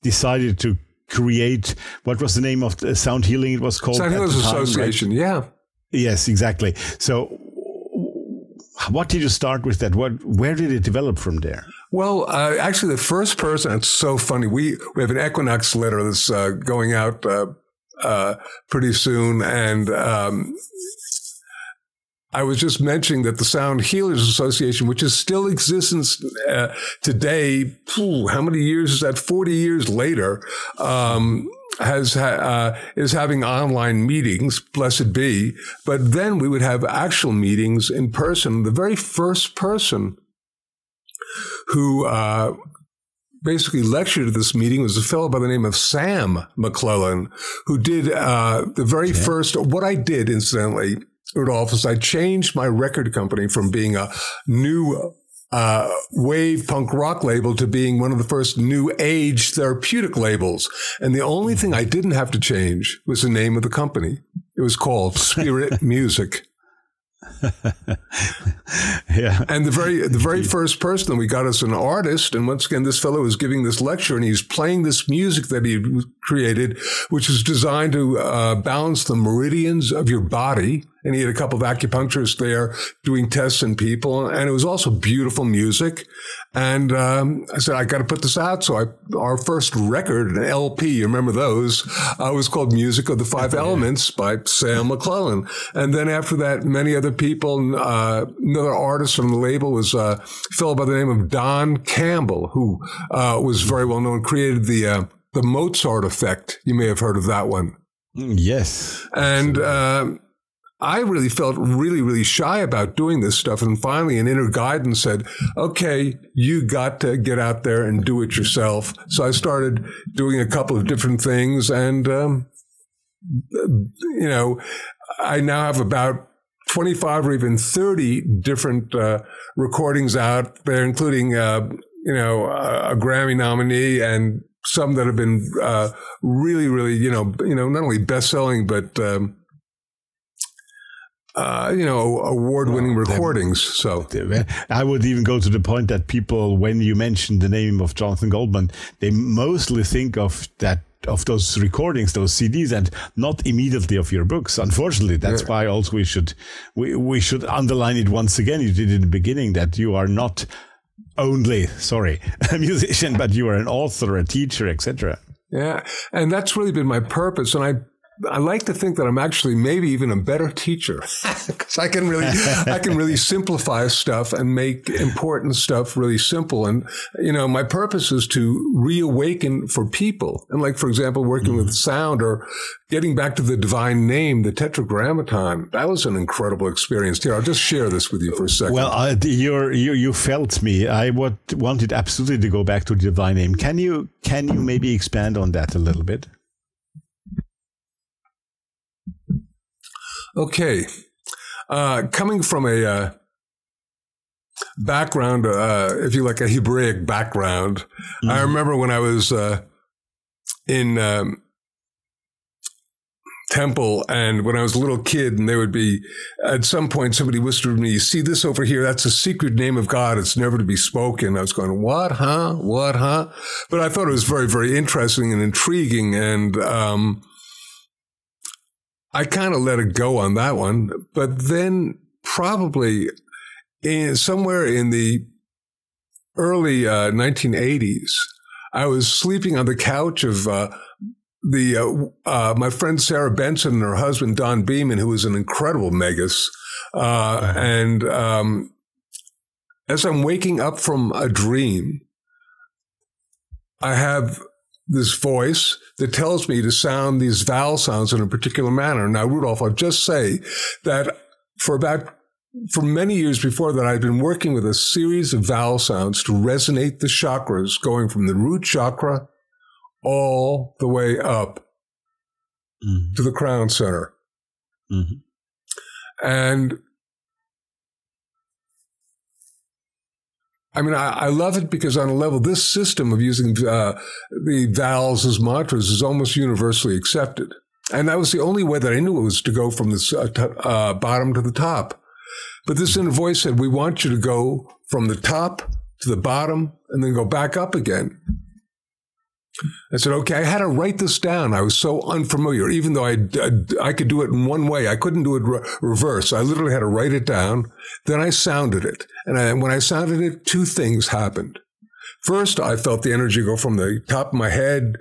decided to create what was the name of the sound healing? It was called Sound Healers Association. Right? Yeah. Yes, exactly. So, what did you start with that? What, where did it develop from there? Well, uh, actually, the first person, it's so funny. We, we have an Equinox letter that's uh, going out uh, uh pretty soon. And um, I was just mentioning that the Sound Healers Association, which is still exists uh, today, how many years is that? 40 years later, um, has uh, is having online meetings, blessed be. But then we would have actual meetings in person. The very first person who uh, basically lectured at this meeting was a fellow by the name of Sam McClellan, who did uh, the very okay. first. What I did, incidentally, Rudolph, is I changed my record company from being a new uh, wave punk rock label to being one of the first new age therapeutic labels. And the only thing I didn't have to change was the name of the company. It was called Spirit Music. yeah. And the very the very first person that we got as an artist, and once again, this fellow was giving this lecture, and he's playing this music that he created, which is designed to uh, balance the meridians of your body and he had a couple of acupuncturists there doing tests on people, and it was also beautiful music. And um, I said, I got to put this out. So I, our first record, an LP, you remember those, uh, was called "Music of the Five Elements" by Sam McClellan. And then after that, many other people. Uh, another artist from the label was uh, a fellow by the name of Don Campbell, who uh, was very well known, created the uh, the Mozart effect. You may have heard of that one. Yes. And um, I really felt really, really shy about doing this stuff. And finally, an inner guidance said, okay, you got to get out there and do it yourself. So I started doing a couple of different things. And, um, you know, I now have about 25 or even 30 different uh, recordings out there, including, uh, you know, a Grammy nominee and some that have been uh, really, really, you know, you know, not only best selling, but um, uh, you know, award-winning well, recordings. So I would even go to the point that people, when you mention the name of Jonathan Goldman, they mostly think of that of those recordings, those CDs, and not immediately of your books. Unfortunately, that's yeah. why also we should we we should underline it once again. You did in the beginning that you are not only sorry a musician, but you are an author, a teacher, etc. Yeah, and that's really been my purpose. And I I like to think that I'm actually maybe even a better teacher because I can really, I can really simplify stuff and make important stuff really simple. And, you know, my purpose is to reawaken for people. And like, for example, working mm-hmm. with sound or getting back to the divine name, the tetragrammaton, that was an incredible experience. Here, I'll just share this with you for a second. Well, uh, you you felt me. I would, wanted absolutely to go back to the divine name. Can you, can you maybe expand on that a little bit? Okay. Uh, coming from a uh, background, uh, if you like, a Hebraic background, mm-hmm. I remember when I was uh, in um, temple and when I was a little kid, and there would be at some point somebody whispered to me, "See this over here? That's a secret name of God. It's never to be spoken." I was going, "What? Huh? What? Huh?" But I thought it was very, very interesting and intriguing, and um, I kind of let it go on that one. But then probably in somewhere in the early uh, 1980s, I was sleeping on the couch of uh, the uh, uh, my friend Sarah Benson and her husband Don Beeman, who was an incredible megas. Uh, and um, as I'm waking up from a dream, I have this voice that tells me to sound these vowel sounds in a particular manner. Now, Rudolph, I'll just say that for about for many years before that, I've been working with a series of vowel sounds to resonate the chakras, going from the root chakra all the way up mm-hmm. to the crown center. Mm-hmm. And I mean, I, I, love it because on a level, this system of using uh, the vowels as mantras is almost universally accepted. And that was the only way that I knew it was to go from the uh, t- uh, bottom to the top. But this inner voice said, we want you to go from the top to the bottom and then go back up again. I said, okay, I had to write this down. I was so unfamiliar, even though I, I, I could do it in one way. I couldn't do it re- reverse. I literally had to write it down. Then I sounded it. And I, when I sounded it, two things happened. First, I felt the energy go from the top of my head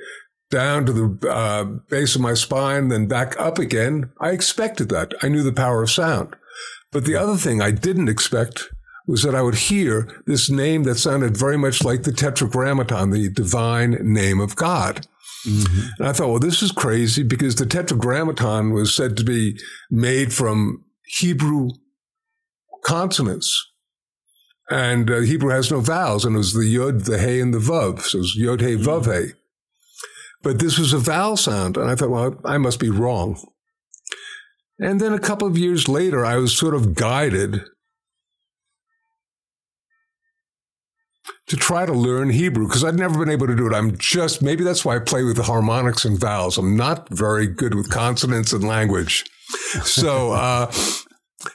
down to the uh, base of my spine, then back up again. I expected that. I knew the power of sound. But the other thing I didn't expect was that I would hear this name that sounded very much like the Tetragrammaton, the divine name of God. Mm-hmm. And I thought, well, this is crazy because the Tetragrammaton was said to be made from Hebrew consonants. And uh, Hebrew has no vowels, and it was the Yod, the Hey, and the Vav. So it was Yod, Hey, Vav, Hey. But this was a vowel sound. And I thought, well, I must be wrong. And then a couple of years later, I was sort of guided to try to learn Hebrew because I'd never been able to do it. I'm just, maybe that's why I play with the harmonics and vowels. I'm not very good with consonants and language. So, uh,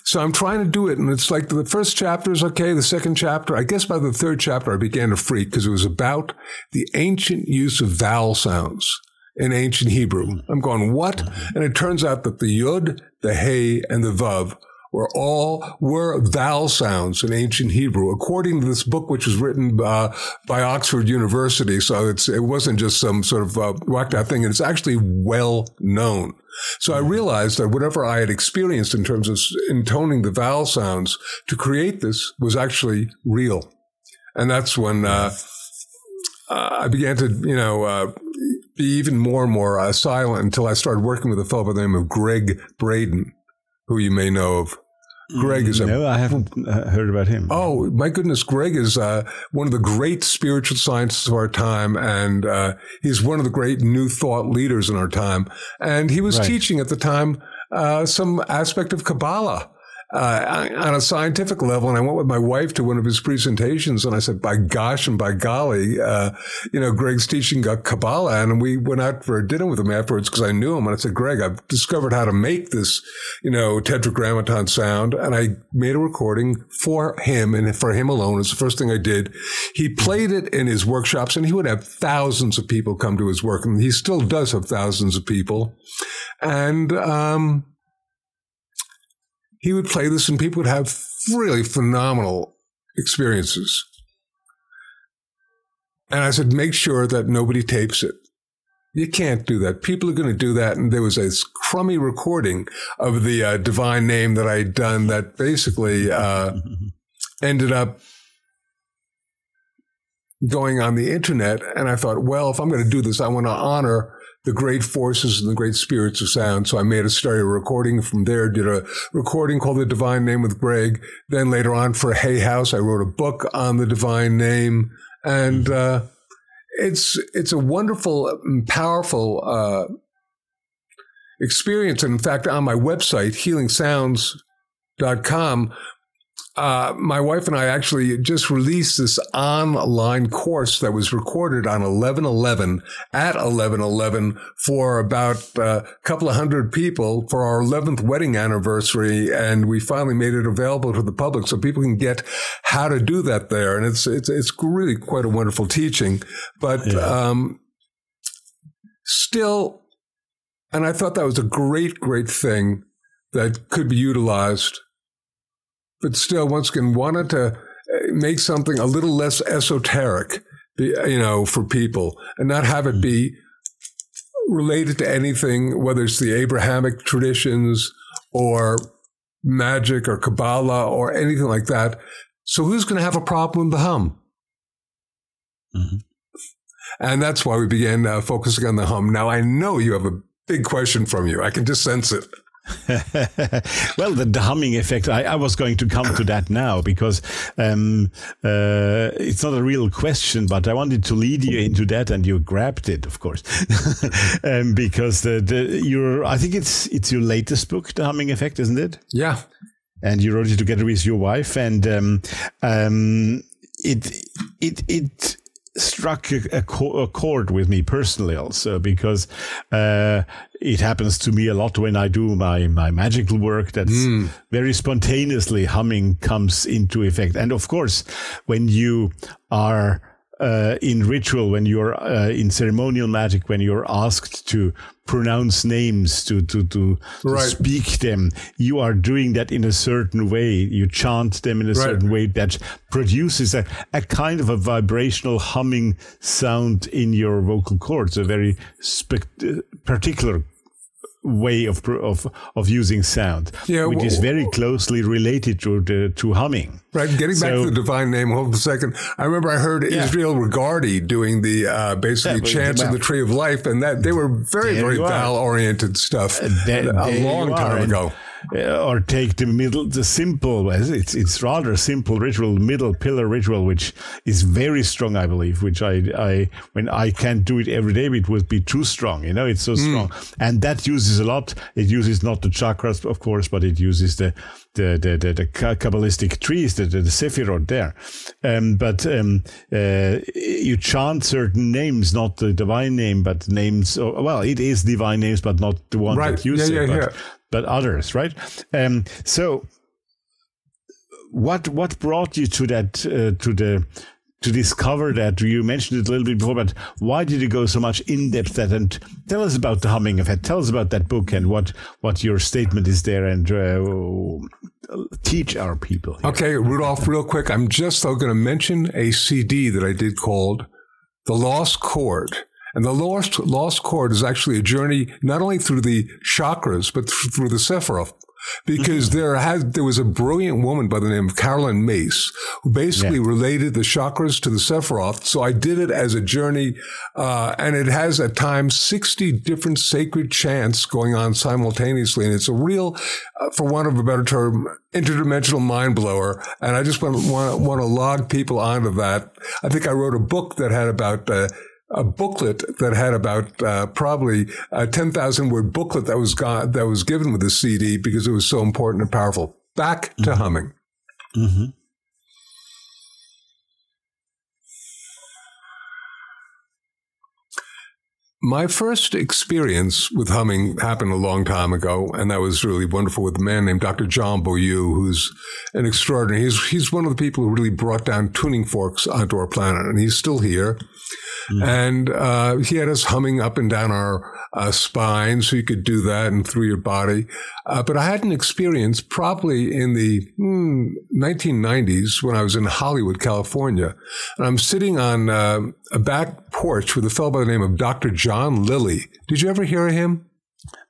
so I'm trying to do it. And it's like the first chapter is okay. The second chapter, I guess by the third chapter, I began to freak because it was about the ancient use of vowel sounds in ancient Hebrew. I'm going, what? And it turns out that the Yud, the Hey, and the Vav were all were vowel sounds in ancient Hebrew, according to this book, which was written uh, by Oxford University. So it wasn't just some sort of uh, whacked out thing, and it's actually well known. So I realized that whatever I had experienced in terms of intoning the vowel sounds to create this was actually real, and that's when uh, uh I began to, you know uh, be even more and more uh, silent until I started working with a fellow by the name of Gregg Braden, who you may know of. Gregg is a, no, I haven't uh, heard about him. Oh my goodness, Gregg is uh, one of the great spiritual scientists of our time, and uh, he's one of the great new thought leaders in our time. And he was right. teaching at the time uh, some aspect of Kabbalah uh, on a scientific level. And I went with my wife to one of his presentations, and I said, "By gosh and by golly, uh, you know, Gregg's teaching Kabbalah." And we went out for a dinner with him afterwards because I knew him, and I said, "Greg, I've discovered how to make this, you know, tetragrammaton sound," and I made a recording for him and for him alone. It's the first thing I did. He played it in his workshops, and he would have thousands of people come to his work, and he still does have thousands of people, and. Um, he would play this and people would have really phenomenal experiences. And I said, make sure that nobody tapes it. You can't do that. People are going to do that. And there was a crummy recording of the uh, divine name that I'd done that basically uh, ended up going on the internet. And I thought, well, if I'm going to do this, I want to honor the great forces and the great spirits of sound. So I made a stereo recording from there, did a recording called The Divine Name with Gregg. Then later on for Hay House, I wrote a book on the divine name. And, uh, it's, it's a wonderful and powerful, uh, experience. And in fact, on my website, healingsounds.com, uh, my wife and I actually just released this online course that was recorded on 1111 at 1111 for about a couple of hundred people for our 11th wedding anniversary. And we finally made it available to the public so people can get how to do that there. And it's, it's, it's really quite a wonderful teaching, but, yeah. um, still, and I thought that was a great, great thing that could be utilized but still, once again, wanted to uh, make something a little less esoteric, you know, for people and not have it be related to anything, whether it's the Abrahamic traditions or magic or Kabbalah or anything like that. So who's going to have a problem with the hum? Mm-hmm. And that's why we began uh, focusing on the hum. Now I know you have a big question from you. I can just sense it. well, the humming effect, I, I, was going to come to that now because um, uh, it's not a real question, but I wanted to lead you into that and you grabbed it, of course. um, because the, the, your, I think it's, it's your latest book, The Humming Effect, isn't it? Yeah. And you wrote it together with your wife and um, um, it, it, it, struck a, a, chord with me personally also because uh, it happens to me a lot when I do my, my magical work that mm. very spontaneously humming comes into effect. And of course, when you are uh, in ritual, when you're uh, in ceremonial magic, when you're asked to pronounce names, to to to, right. to, speak them, you are doing that in a certain way. You chant them in a right. certain way that produces a, a kind of a vibrational humming sound in your vocal cords, a very spe- uh, particular way of of of using sound, yeah, which well, is very closely related to the, to humming. Right. Getting so, back to the divine name, hold a second. I remember I heard yeah. Israel Regardie doing the uh, basically yeah, chants of the Tree of Life, and that they were very very vowel oriented stuff uh, there, a long time ago. Uh, or take the middle, the simple, it's, it's rather simple ritual, middle pillar ritual, which is very strong, I believe, which I, I, when I can't do it every day, it would be too strong. You know, it's so mm. strong. And that uses a lot. It uses not the chakras, of course, but it uses the, the, the, the, the Kabbalistic trees, the, the, the Sephirot there. Um, but um, uh, you chant certain names, not the divine name, but names, well, it is divine names, but not the one right. that you yeah, say. Yeah, but, yeah but others, right? Um, so, what what brought you to that uh, to the to discover that you mentioned it a little bit before, but why did you go so much in depth that and tell us about the humming effect? Tell us about that book and what what your statement is there and uh, teach our people. Here. Okay, Rudolph, real quick, I'm just going to mention a CD that I did called "The Lost Chord." And the lost, lost chord is actually a journey not only through the chakras, but through the Sephiroth. Because mm-hmm. there had, there was a brilliant woman by the name of Caroline Myss who basically yeah. related the chakras to the Sephiroth. So I did it as a journey, uh, and it has at times 60 different sacred chants going on simultaneously. And it's a real, uh, for want of a better term, interdimensional mind blower. And I just want, want, want to log people onto that. I think I wrote a book that had about, uh, a booklet that had about uh, probably a 10,000 word booklet that was got, that was given with the CD because it was so important and powerful. Back to mm-hmm. humming. Mm-hmm. My first experience with humming happened a long time ago, and that was really wonderful with a man named Dr. John Beaulieu, who's an extraordinary. He's he's one of the people who really brought down tuning forks onto our planet, and he's still here. Mm. And uh, he had us humming up and down our uh, spine, so you could do that and through your body. Uh, but I had an experience probably in the mm, 1990s when I was in Hollywood, California. And I'm sitting on uh, a back porch with a fellow by the name of Dr. John Lilly. Did you ever hear of him?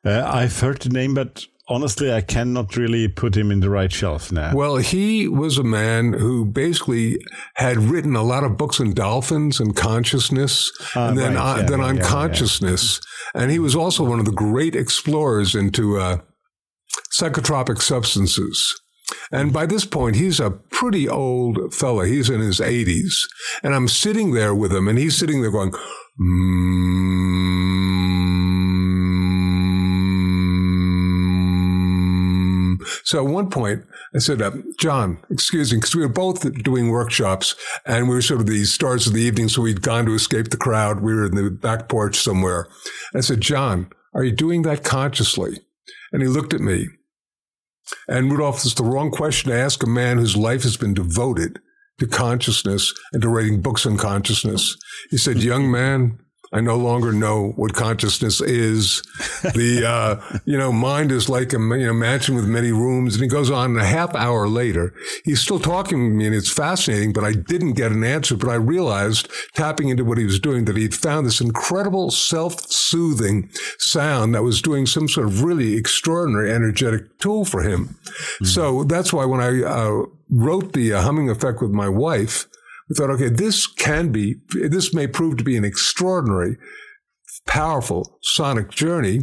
Uh, I've heard the name, but honestly, I cannot really put him in the right shelf now. Well, he was a man who basically had written a lot of books on dolphins and consciousness, uh, and then right, yeah, then on yeah, consciousness. Yeah. And he was also one of the great explorers into uh, psychotropic substances. And by this point, he's a pretty old fella. He's in his 80s. And I'm sitting there with him, and he's sitting there going, mm So at one point, I said, uh, John, excuse me, because we were both doing workshops and we were sort of the stars of the evening. So we'd gone to escape the crowd. We were in the back porch somewhere. I said, John, are you doing that consciously? And he looked at me. And Rudolph, it's the wrong question to ask a man whose life has been devoted to consciousness and to writing books on consciousness. He said, young man, I no longer know what consciousness is. The, uh, you know, mind is like a you know, mansion with many rooms. And he goes on a half hour later. He's still talking to me and it's fascinating, but I didn't get an answer. But I realized tapping into what he was doing that he'd found this incredible self-soothing sound that was doing some sort of really extraordinary energetic tool for him. Mm-hmm. So that's why when I uh, wrote the uh, humming effect with my wife, we thought, okay, this can be, this may prove to be an extraordinary, powerful sonic journey.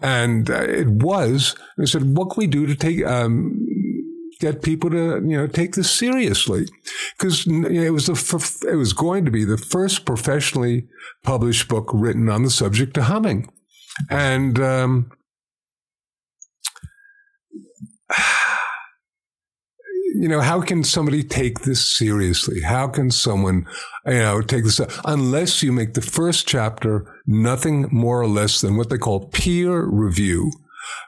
And uh, it was. I said, what can we do to take, um, get people to, you know, take this seriously? Because you know, it was the, it was going to be the first professionally published book written on the subject of humming. And, um, you know, how can somebody take this seriously? How can someone, you know, take this unless you make the first chapter nothing more or less than what they call peer review,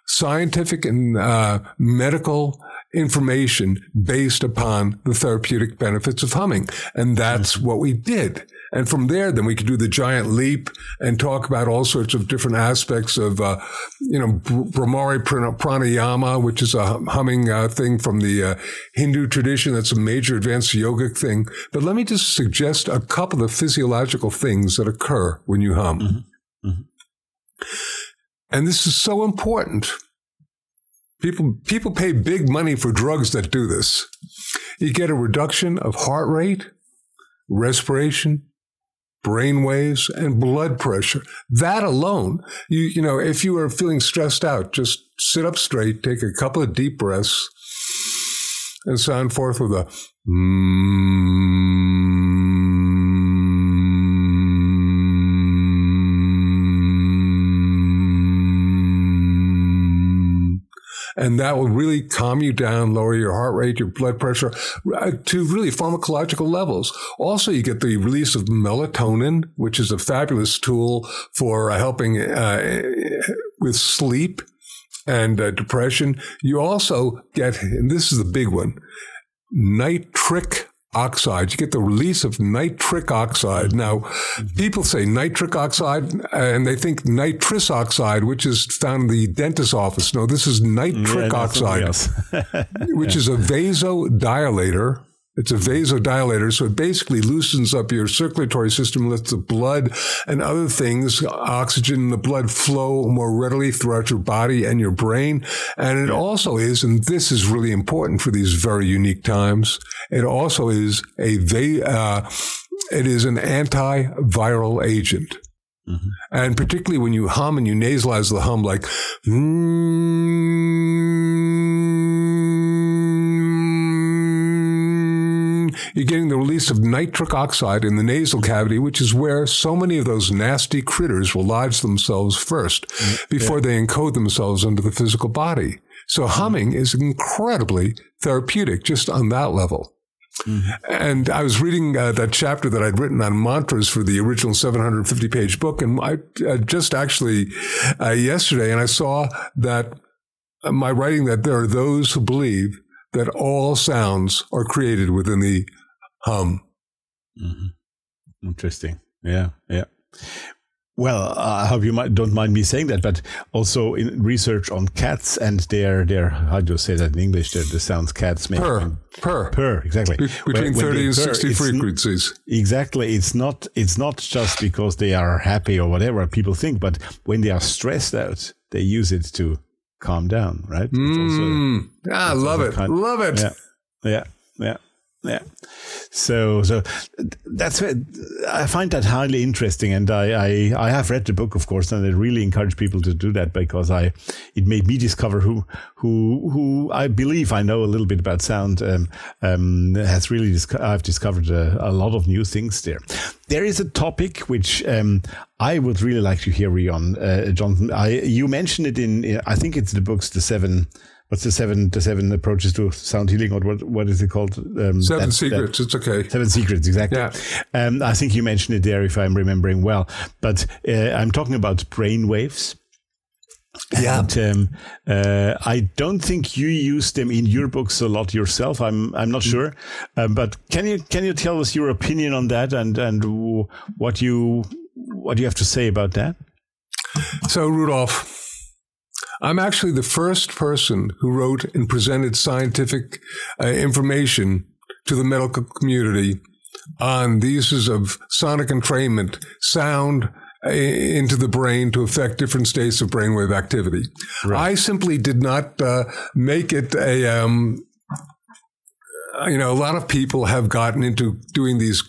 scientific and uh, medical information based upon the therapeutic benefits of humming. And that's mm-hmm. what we did. And from there, then we could do the giant leap and talk about all sorts of different aspects of, uh, you know, Bhramari pranayama, which is a humming uh, thing from the uh, Hindu tradition. That's a major advanced yogic thing. But let me just suggest a couple of physiological things that occur when you hum. Mm-hmm. Mm-hmm. And this is so important. People, people pay big money for drugs that do this. You get a reduction of heart rate, respiration, brain waves, and blood pressure. That alone, you, you know, if you are feeling stressed out, just sit up straight, take a couple of deep breaths, and sound forth with a mm. And that will really calm you down, lower your heart rate, your blood pressure uh, to really pharmacological levels. Also, you get the release of melatonin, which is a fabulous tool for uh, helping uh, with sleep and uh, depression. You also get, and this is the big one, nitric oxide. You get the release of nitric oxide. Now, mm-hmm. people say nitric oxide and they think nitrous oxide, which is found in the dentist's office. No, this is nitric yeah, oxide, which yeah. is a vasodilator it's a vasodilator, so it basically loosens up your circulatory system, lets the blood and other things, oxygen in the blood flow more readily throughout your body and your brain. And it also is, and this is really important for these very unique times, it also is a, uh, it is an antiviral agent. Mm-hmm. And particularly when you hum and you nasalize the hum like, you're getting the release of nitric oxide in the nasal cavity, which is where so many of those nasty critters will lodge themselves first mm, before yeah. they encode themselves into the physical body. So humming is incredibly therapeutic just on that level. Mm-hmm. And I was reading uh, that chapter that I'd written on mantras for the original 750 page book. And I uh, just actually uh, yesterday, and I saw that uh, my writing that there are those who believe that all sounds are created within the hum. Mm-hmm. Interesting. Yeah, yeah. Well, I hope you might, don't mind me saying that, but also in research on cats and their their how do you say that in English? The, the sounds cats make. Purr, purr, purr. Exactly. Be- between when, thirty when and purr, sixty frequencies. N- exactly. It's not. It's not just because they are happy or whatever people think, but when they are stressed out, they use it to calm down. Right. Mm. Also, ah, love it. Kind, love it. Yeah. Yeah. Yeah. Yeah. So, so that's I find that highly interesting, and I, I, I have read the book, of course, and I really encourage people to do that because I it made me discover who who who I believe I know a little bit about sound. Um, um, has really dis- I've discovered a, a, lot of new things there. There is a topic which um, I would really like to hear you on, uh, Jonathan. I you mentioned it in I think it's the books, the seven what's the seven the seven approaches to sound healing or what what is it called um, seven that, secrets that, it's okay seven secrets exactly yeah. um, i think you mentioned it there if i'm remembering well but uh, i'm talking about brain waves yeah. And, um, uh, I don't think you use them in your books a lot yourself. I'm I'm not mm. sure, um, but can you can you tell us your opinion on that and and what you what you have to say about that? So Rudolph, I'm actually the first person who wrote and presented scientific uh, information to the medical community on the uses of sonic entrainment, sound uh, into the brain to affect different states of brainwave activity. Right. I simply did not uh, make it a um, you know, a lot of people have gotten into doing these,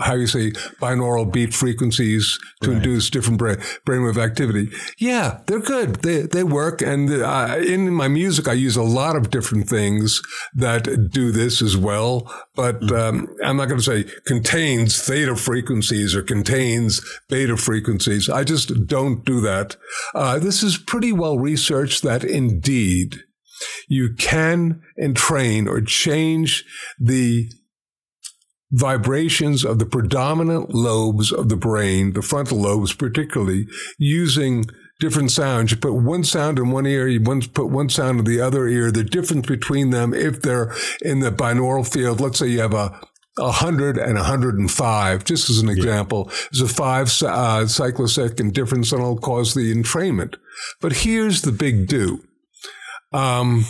how you say, binaural beat frequencies to right. induce different brain, brainwave activity. Yeah, they're good. They, they work. And uh, in my music, I use a lot of different things that do this as well. But mm-hmm. um, I'm not going to say contains theta frequencies or contains beta frequencies. I just don't do that. Uh, this is pretty well researched that indeed you can entrain or change the vibrations of the predominant lobes of the brain, the frontal lobes particularly, using different sounds. You put one sound in one ear, you put one sound in the other ear. The difference between them, if they're in the binaural field, let's say you have a 100 and 105, just as an example, is a five uh, cyclosecond difference and it'll cause the entrainment. But here's the big do. Um,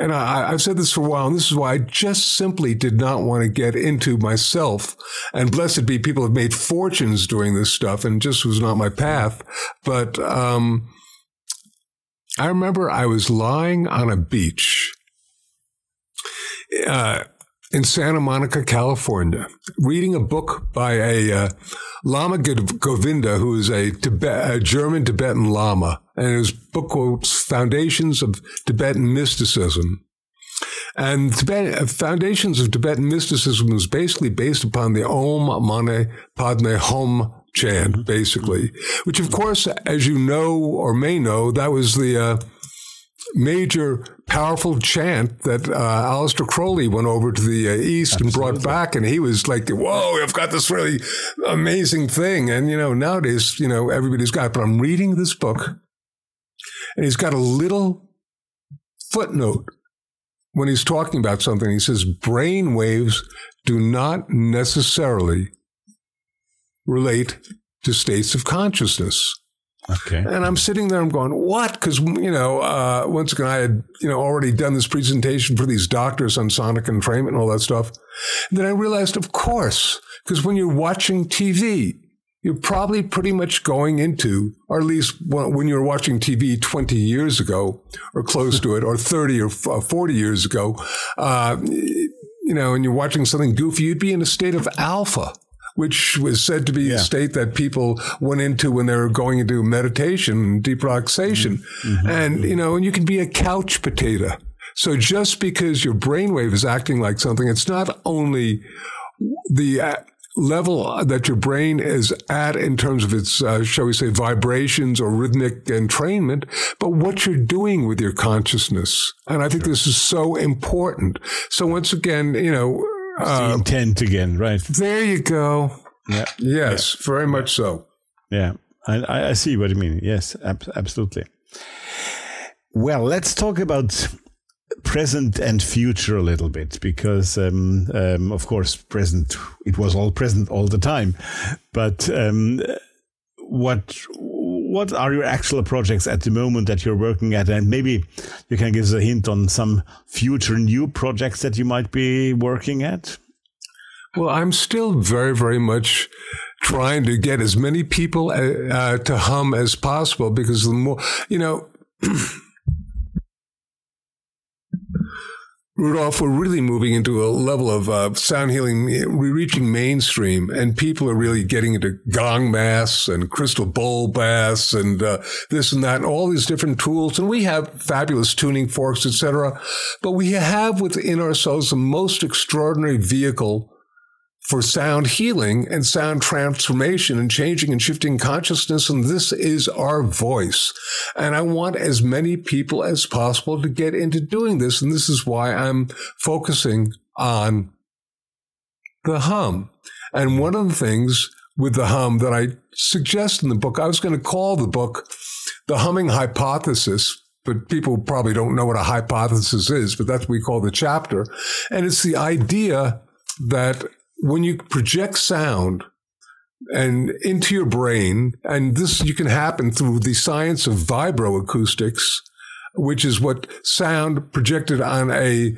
and I, have said this for a while, and this is why I just simply did not want to get into myself. And blessed be people have made fortunes doing this stuff, and just was not my path. But um, I remember I was lying on a beach uh, in Santa Monica, California, reading a book by a uh, Lama Govinda, who is a, Tibet, a German Tibetan Lama and his book quotes Foundations of Tibetan Mysticism. And Tibet, uh, Foundations of Tibetan Mysticism was basically based upon the Om Mani Padme Hum chant, basically, which, of course, as you know or may know, that was the uh, major powerful chant that uh, Aleister Crowley went over to the uh, East Absolutely. and brought back. And he was like, whoa, I've got this really amazing thing. And, you know, nowadays, you know, everybody's got it. But I'm reading this book and he's got a little footnote when he's talking about something. He says, brain waves do not necessarily relate to states of consciousness. Okay. And I'm sitting there, I'm going, what? Because, you know, uh, once again, I had, you know, already done this presentation for these doctors on sonic entrainment and all that stuff. And then I realized, of course, because when you're watching TV, you're probably pretty much going into, or at least when you were watching TV 20 years ago, or close to it, or 30 or uh, 40 years ago, uh, you know, and you're watching something goofy, you'd be in a state of alpha, which was said to be yeah. a state that people went into when they were going into meditation, and deep relaxation. Mm-hmm. mm-hmm. And, you know, and you can be a couch potato. So just because your brainwave is acting like something, it's not only the uh, level that your brain is at in terms of its, uh, shall we say, vibrations or rhythmic entrainment, but what you're doing with your consciousness. And I think sure. this is so important. So once again, you know, uh, the intent again, right? There you go. Yeah. Yes, yeah. very much so. Yeah, I, I see what you mean. Yes, ab- absolutely. Well, let's talk about present and future a little bit because um, um, of course present it was all present all the time. But um, what what are your actual projects at the moment that you're working at? And maybe you can give us a hint on some future new projects that you might be working at. Well i'm still very very much trying to get as many people uh, uh to hum as possible because the more you know Rudolph, we're really moving into a level of uh, sound healing, we're reaching mainstream, and people are really getting into gong masks and crystal bowl baths and uh, this and that, and all these different tools. And we have fabulous tuning forks, etc. But we have within ourselves the most extraordinary vehicle for sound healing and sound transformation and changing and shifting consciousness. And this is our voice. And I want as many people as possible to get into doing this. And this is why I'm focusing on the hum. And one of the things with the hum that I suggest in the book, I was going to call the book The Humming Hypothesis, but people probably don't know what a hypothesis is, but that's what we call the chapter. And it's the idea that when you project sound and into your brain, and this you can happen through the science of vibroacoustics, which is what sound projected on a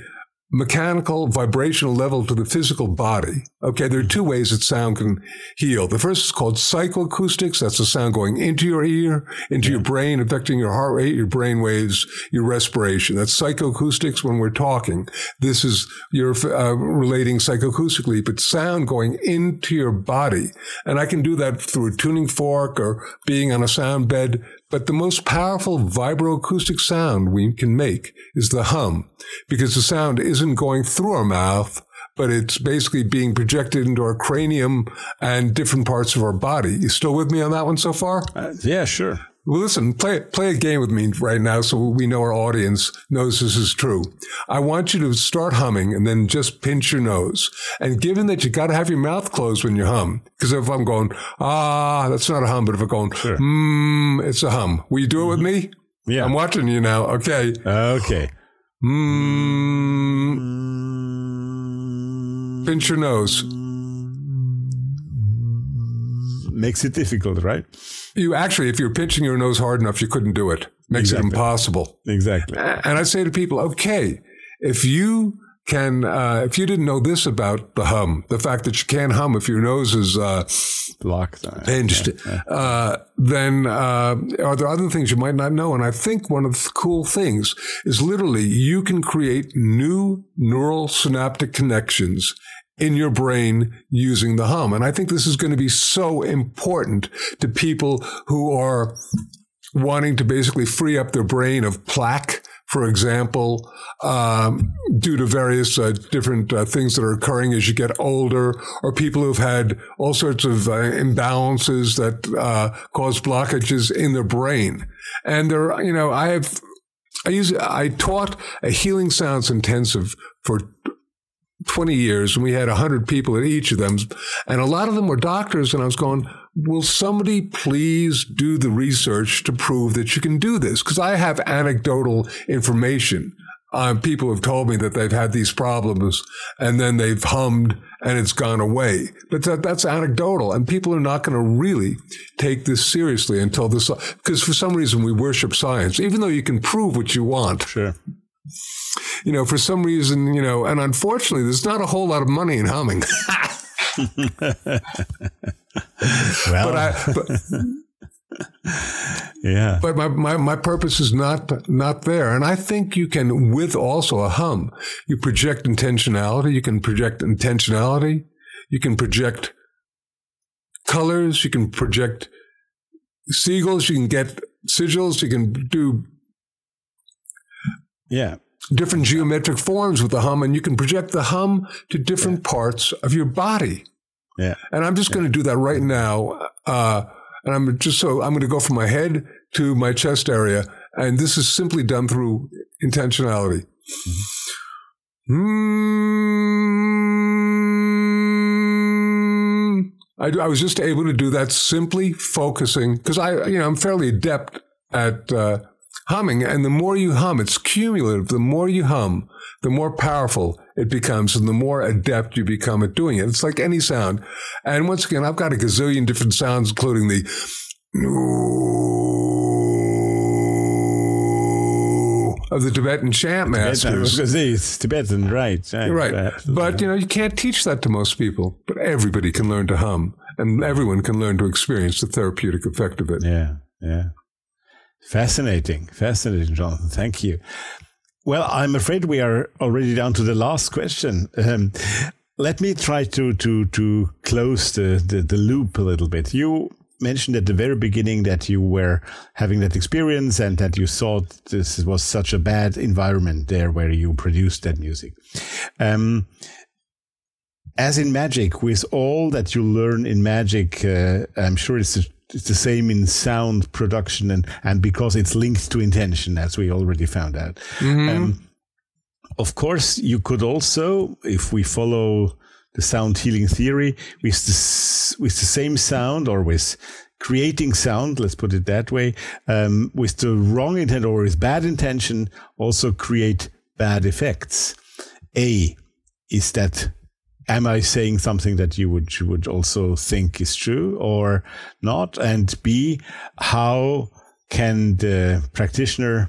mechanical vibrational level to the physical body. Okay, there are two ways that sound can heal. The first is called psychoacoustics. That's the sound going into your ear, into yeah. your brain, affecting your heart rate, your brain waves, your respiration. That's psychoacoustics when we're talking. This is you're uh, relating psychoacoustically, but sound going into your body. And I can do that through a tuning fork or being on a sound bed but the most powerful vibroacoustic sound we can make is the hum, because the sound isn't going through our mouth, but it's basically being projected into our cranium and different parts of our body. You still with me on that one so far? Uh, yeah, sure. Well, listen, play play a game with me right now, so we know our audience knows this is true. I want you to start humming and then just pinch your nose. And given that you got to have your mouth closed when you hum, because if I'm going ah, that's not a hum, but if I'm going Sure. mm, it's a hum. Will you do it with me? Yeah. I'm watching you now. Okay. Okay. Mm, pinch your nose. Makes it difficult, right? You actually, if you're pinching your nose hard enough, you couldn't do it. Makes Exactly. it impossible. Exactly. And I say to people, okay, if you can, uh, if you didn't know this about the hum, the fact that you can't hum if your nose is uh, Blocked. pinched, uh, then uh, are there other things you might not know? And I think one of the cool things is literally you can create new neural synaptic connections in your brain using the hum. And I think this is going to be so important to people who are wanting to basically free up their brain of plaque, for example, um, due to various uh, different uh, things that are occurring as you get older, or people who've had all sorts of uh, imbalances that uh, cause blockages in their brain. And there, you know, I have, I use, I taught a healing sounds intensive for 20 years and we had 100 people at each of them and a lot of them were doctors and i was going will somebody please do the research to prove that you can do this? Because i have anecdotal information. Um, people have told me that they've had these problems and then they've hummed and it's gone away. But that, that's anecdotal and people are not going to really take this seriously until this because for some reason we worship science even though you can prove what you want. Sure. You know, for some reason, you know, and unfortunately, there's not a whole lot of money in humming. Well, but I, but, yeah. but my, my, my purpose is not not there. And I think you can, with also a hum, you project intentionality. You can project intentionality. You can project colors. You can project seagulls. You can get sigils. You can do yeah. Different geometric forms with the hum, and you can project the hum to different parts of your body. Yeah. And I'm just going to do that right now. Uh, and I'm just so I'm going to go from my head to my chest area. And this is simply done through intentionality. Mm. I, I was just able to do that simply focusing because I, you know, I'm fairly adept at uh, humming. And the more you hum, it's cumulative. The more you hum, the more powerful it becomes and the more adept you become at doing it. It's like any sound. And once again, I've got a gazillion different sounds, including the of the Tibetan chant masters. going it's Tibetan, right? right, Right. But, you know, you can't teach that to most people, but everybody can learn to hum and everyone can learn to experience the therapeutic effect of it. Yeah, yeah. Fascinating, fascinating, Jonathan. Thank you. Well, I'm afraid we are already down to the last question. Um, let me try to to to close the, the the loop a little bit. You mentioned at the very beginning that you were having that experience and that you thought this was such a bad environment there where you produced that music. Um, as in magic, with all that you learn in magic, uh, I'm sure it's, it's the same in sound production and, and because it's linked to intention, as we already found out. Um, of course, you could also, if we follow the sound healing theory, with the, with the same sound or with creating sound, let's put it that way, um, with the wrong intent or with bad intention, also create bad effects. A, is that am I saying something that you would you would also think is true or not? And B, how can the practitioner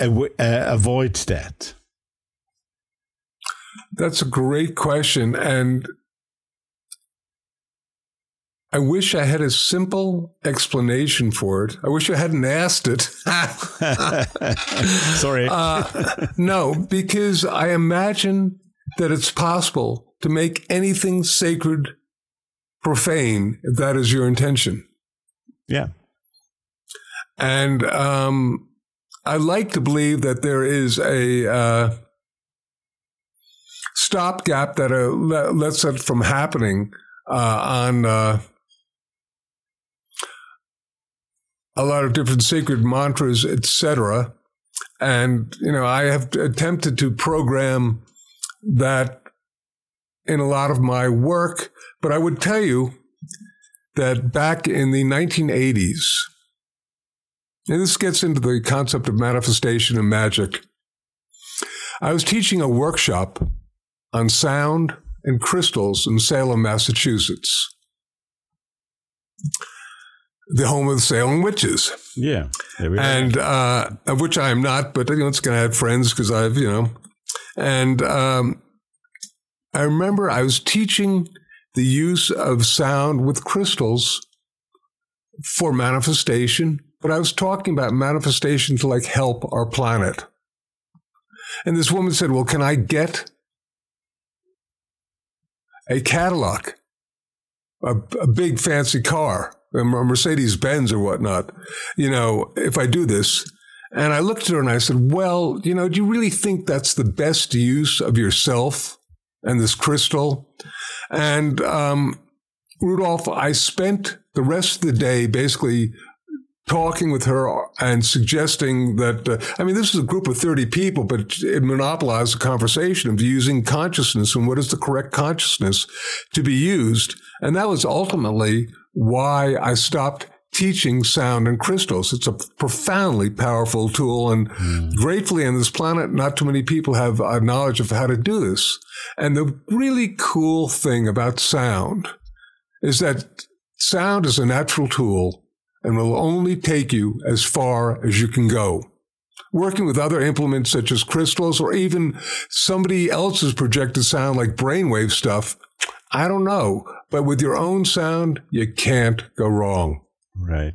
uh, avoid that? That's a great question. And I wish I had a simple explanation for it. I wish I hadn't asked it. Sorry. Uh, no, because I imagine that it's possible to make anything sacred profane if that is your intention. yeah. And um, I like to believe that there is a uh, stopgap that uh, le- lets it from happening uh, on uh, a lot of different sacred mantras, etc. And, you know, I have attempted to program that in a lot of my work, but I would tell you that back in the 1980s, and this gets into the concept of manifestation and magic. I was teaching a workshop on sound and crystals in Salem, Massachusetts, the home of the Salem witches. Yeah, and uh, of which I am not, but you know, it's going to have friends because I've you know, and um, I remember I was teaching the use of sound with crystals for manifestation, but I was talking about manifestation to like help our planet. And this woman said, Well, can I get a Cadillac, a, a big fancy car, a Mercedes Benz or whatnot, you know, if I do this? And I looked at her and I said, Well, you know, do you really think that's the best use of yourself and this crystal? And um, Rudolph, I spent the rest of the day basically talking with her and suggesting that uh, I mean this is a group of 30 people but it monopolized the conversation of using consciousness and what is the correct consciousness to be used and that was ultimately why I stopped teaching sound and crystals it's a profoundly powerful tool and mm. gratefully on this planet not too many people have a knowledge of how to do this and the really cool thing about sound is that sound is a natural tool and will only take you as far as you can go. Working with other implements such as crystals or even somebody else's projected sound like brainwave stuff, I don't know. But with your own sound, you can't go wrong. Right.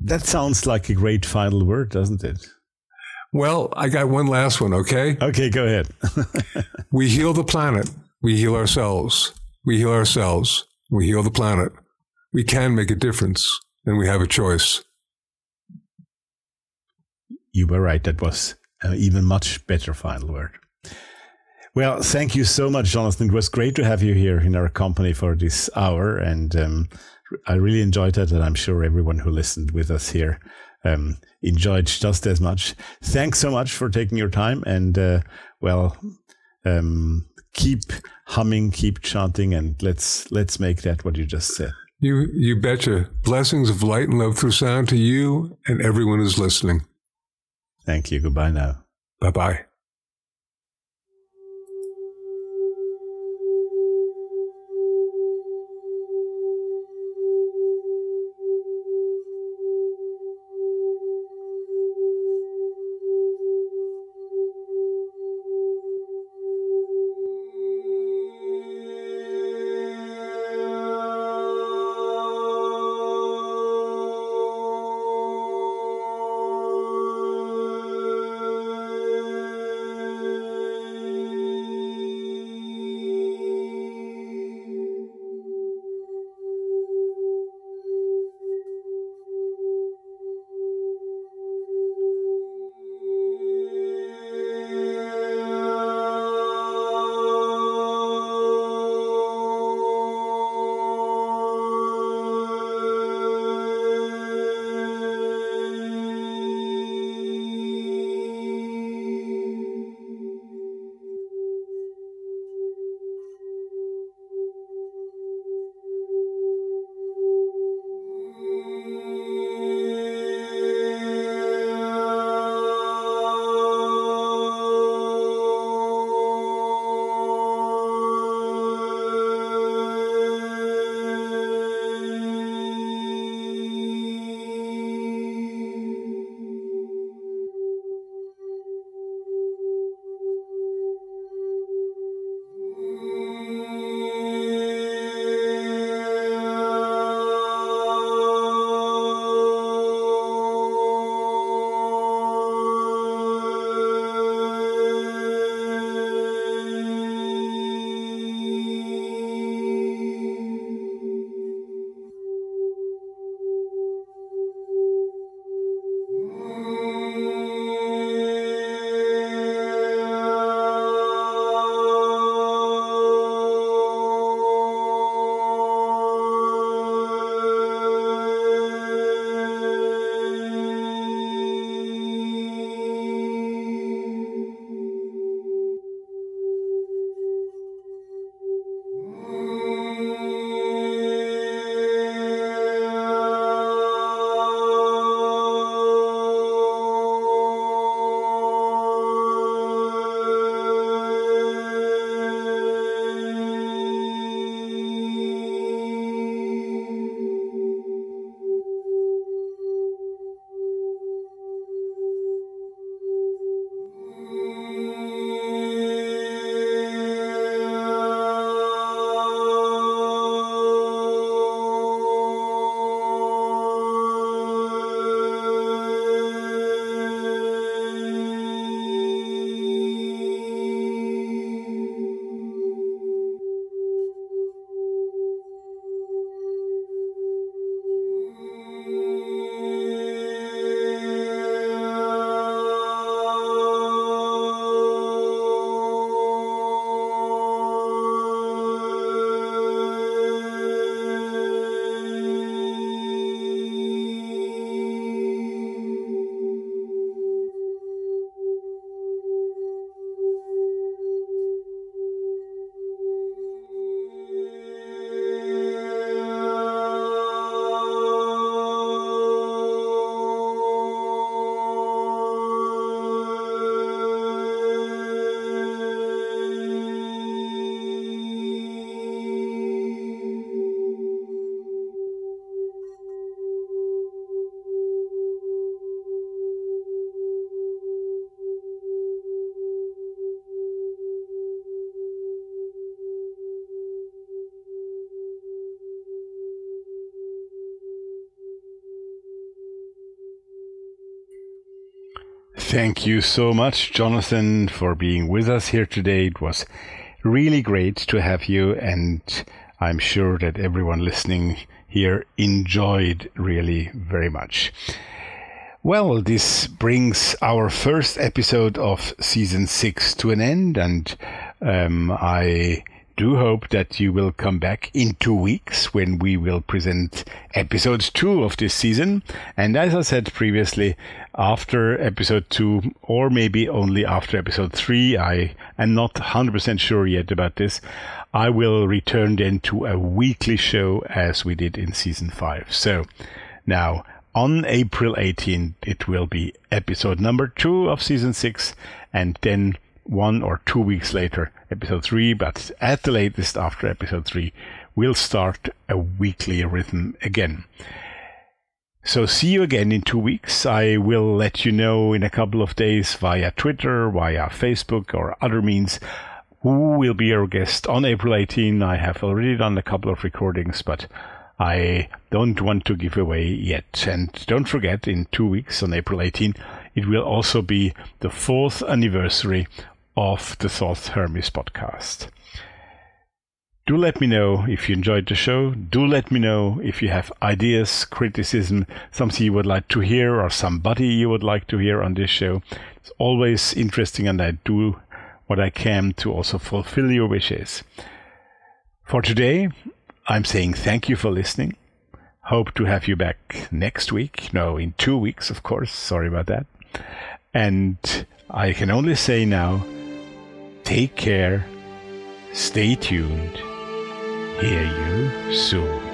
That sounds like a great final word, doesn't it? Well, I got one last one, okay? Okay, go ahead. we heal the planet. We heal ourselves. We heal ourselves. We heal the planet we can make a difference and we have a choice. You were right. That was an even much better final word. Well, thank you so much, Jonathan. It was great to have you here in our company for this hour. And um, I really enjoyed that, And I'm sure everyone who listened with us here um, enjoyed just as much. Thanks so much for taking your time. And, uh, well, um, keep humming, keep chanting, and let's let's make that what you just said. You, you betcha. Blessings of light and love through sound to you and everyone who's listening. Thank you. Goodbye now. Bye bye. Thank you so much, Jonathan, for being with us here today. It was really great to have you, and I'm sure that everyone listening here enjoyed really very much. Well, this brings our first episode of season six to an end, and um, I do hope that you will come back in two weeks when we will present episode two of this season. And as I said previously, after episode two, or maybe only after episode three, I am not 100% sure yet about this. I will return then to a weekly show as we did in season five. So now on April 18th, it will be episode number two of season six, and then one or two weeks later, episode three, but at the latest after episode three, we'll start a weekly rhythm again. So see you again in two weeks. I will let you know in a couple of days via Twitter, via Facebook, or other means who will be our guest on April 18. I have already done a couple of recordings, but I don't want to give away yet. And don't forget, in two weeks on April 18, it will also be the fourth anniversary of the Thoth Hermes podcast. Do let me know if you enjoyed the show. Do let me know if you have ideas, criticism, something you would like to hear, or somebody you would like to hear on this show. It's always interesting, and I do what I can to also fulfill your wishes. For today, I'm saying thank you for listening. Hope to have you back next week. No, in two weeks, of course. Sorry about that. And I can only say now, Take care, stay tuned, hear you soon.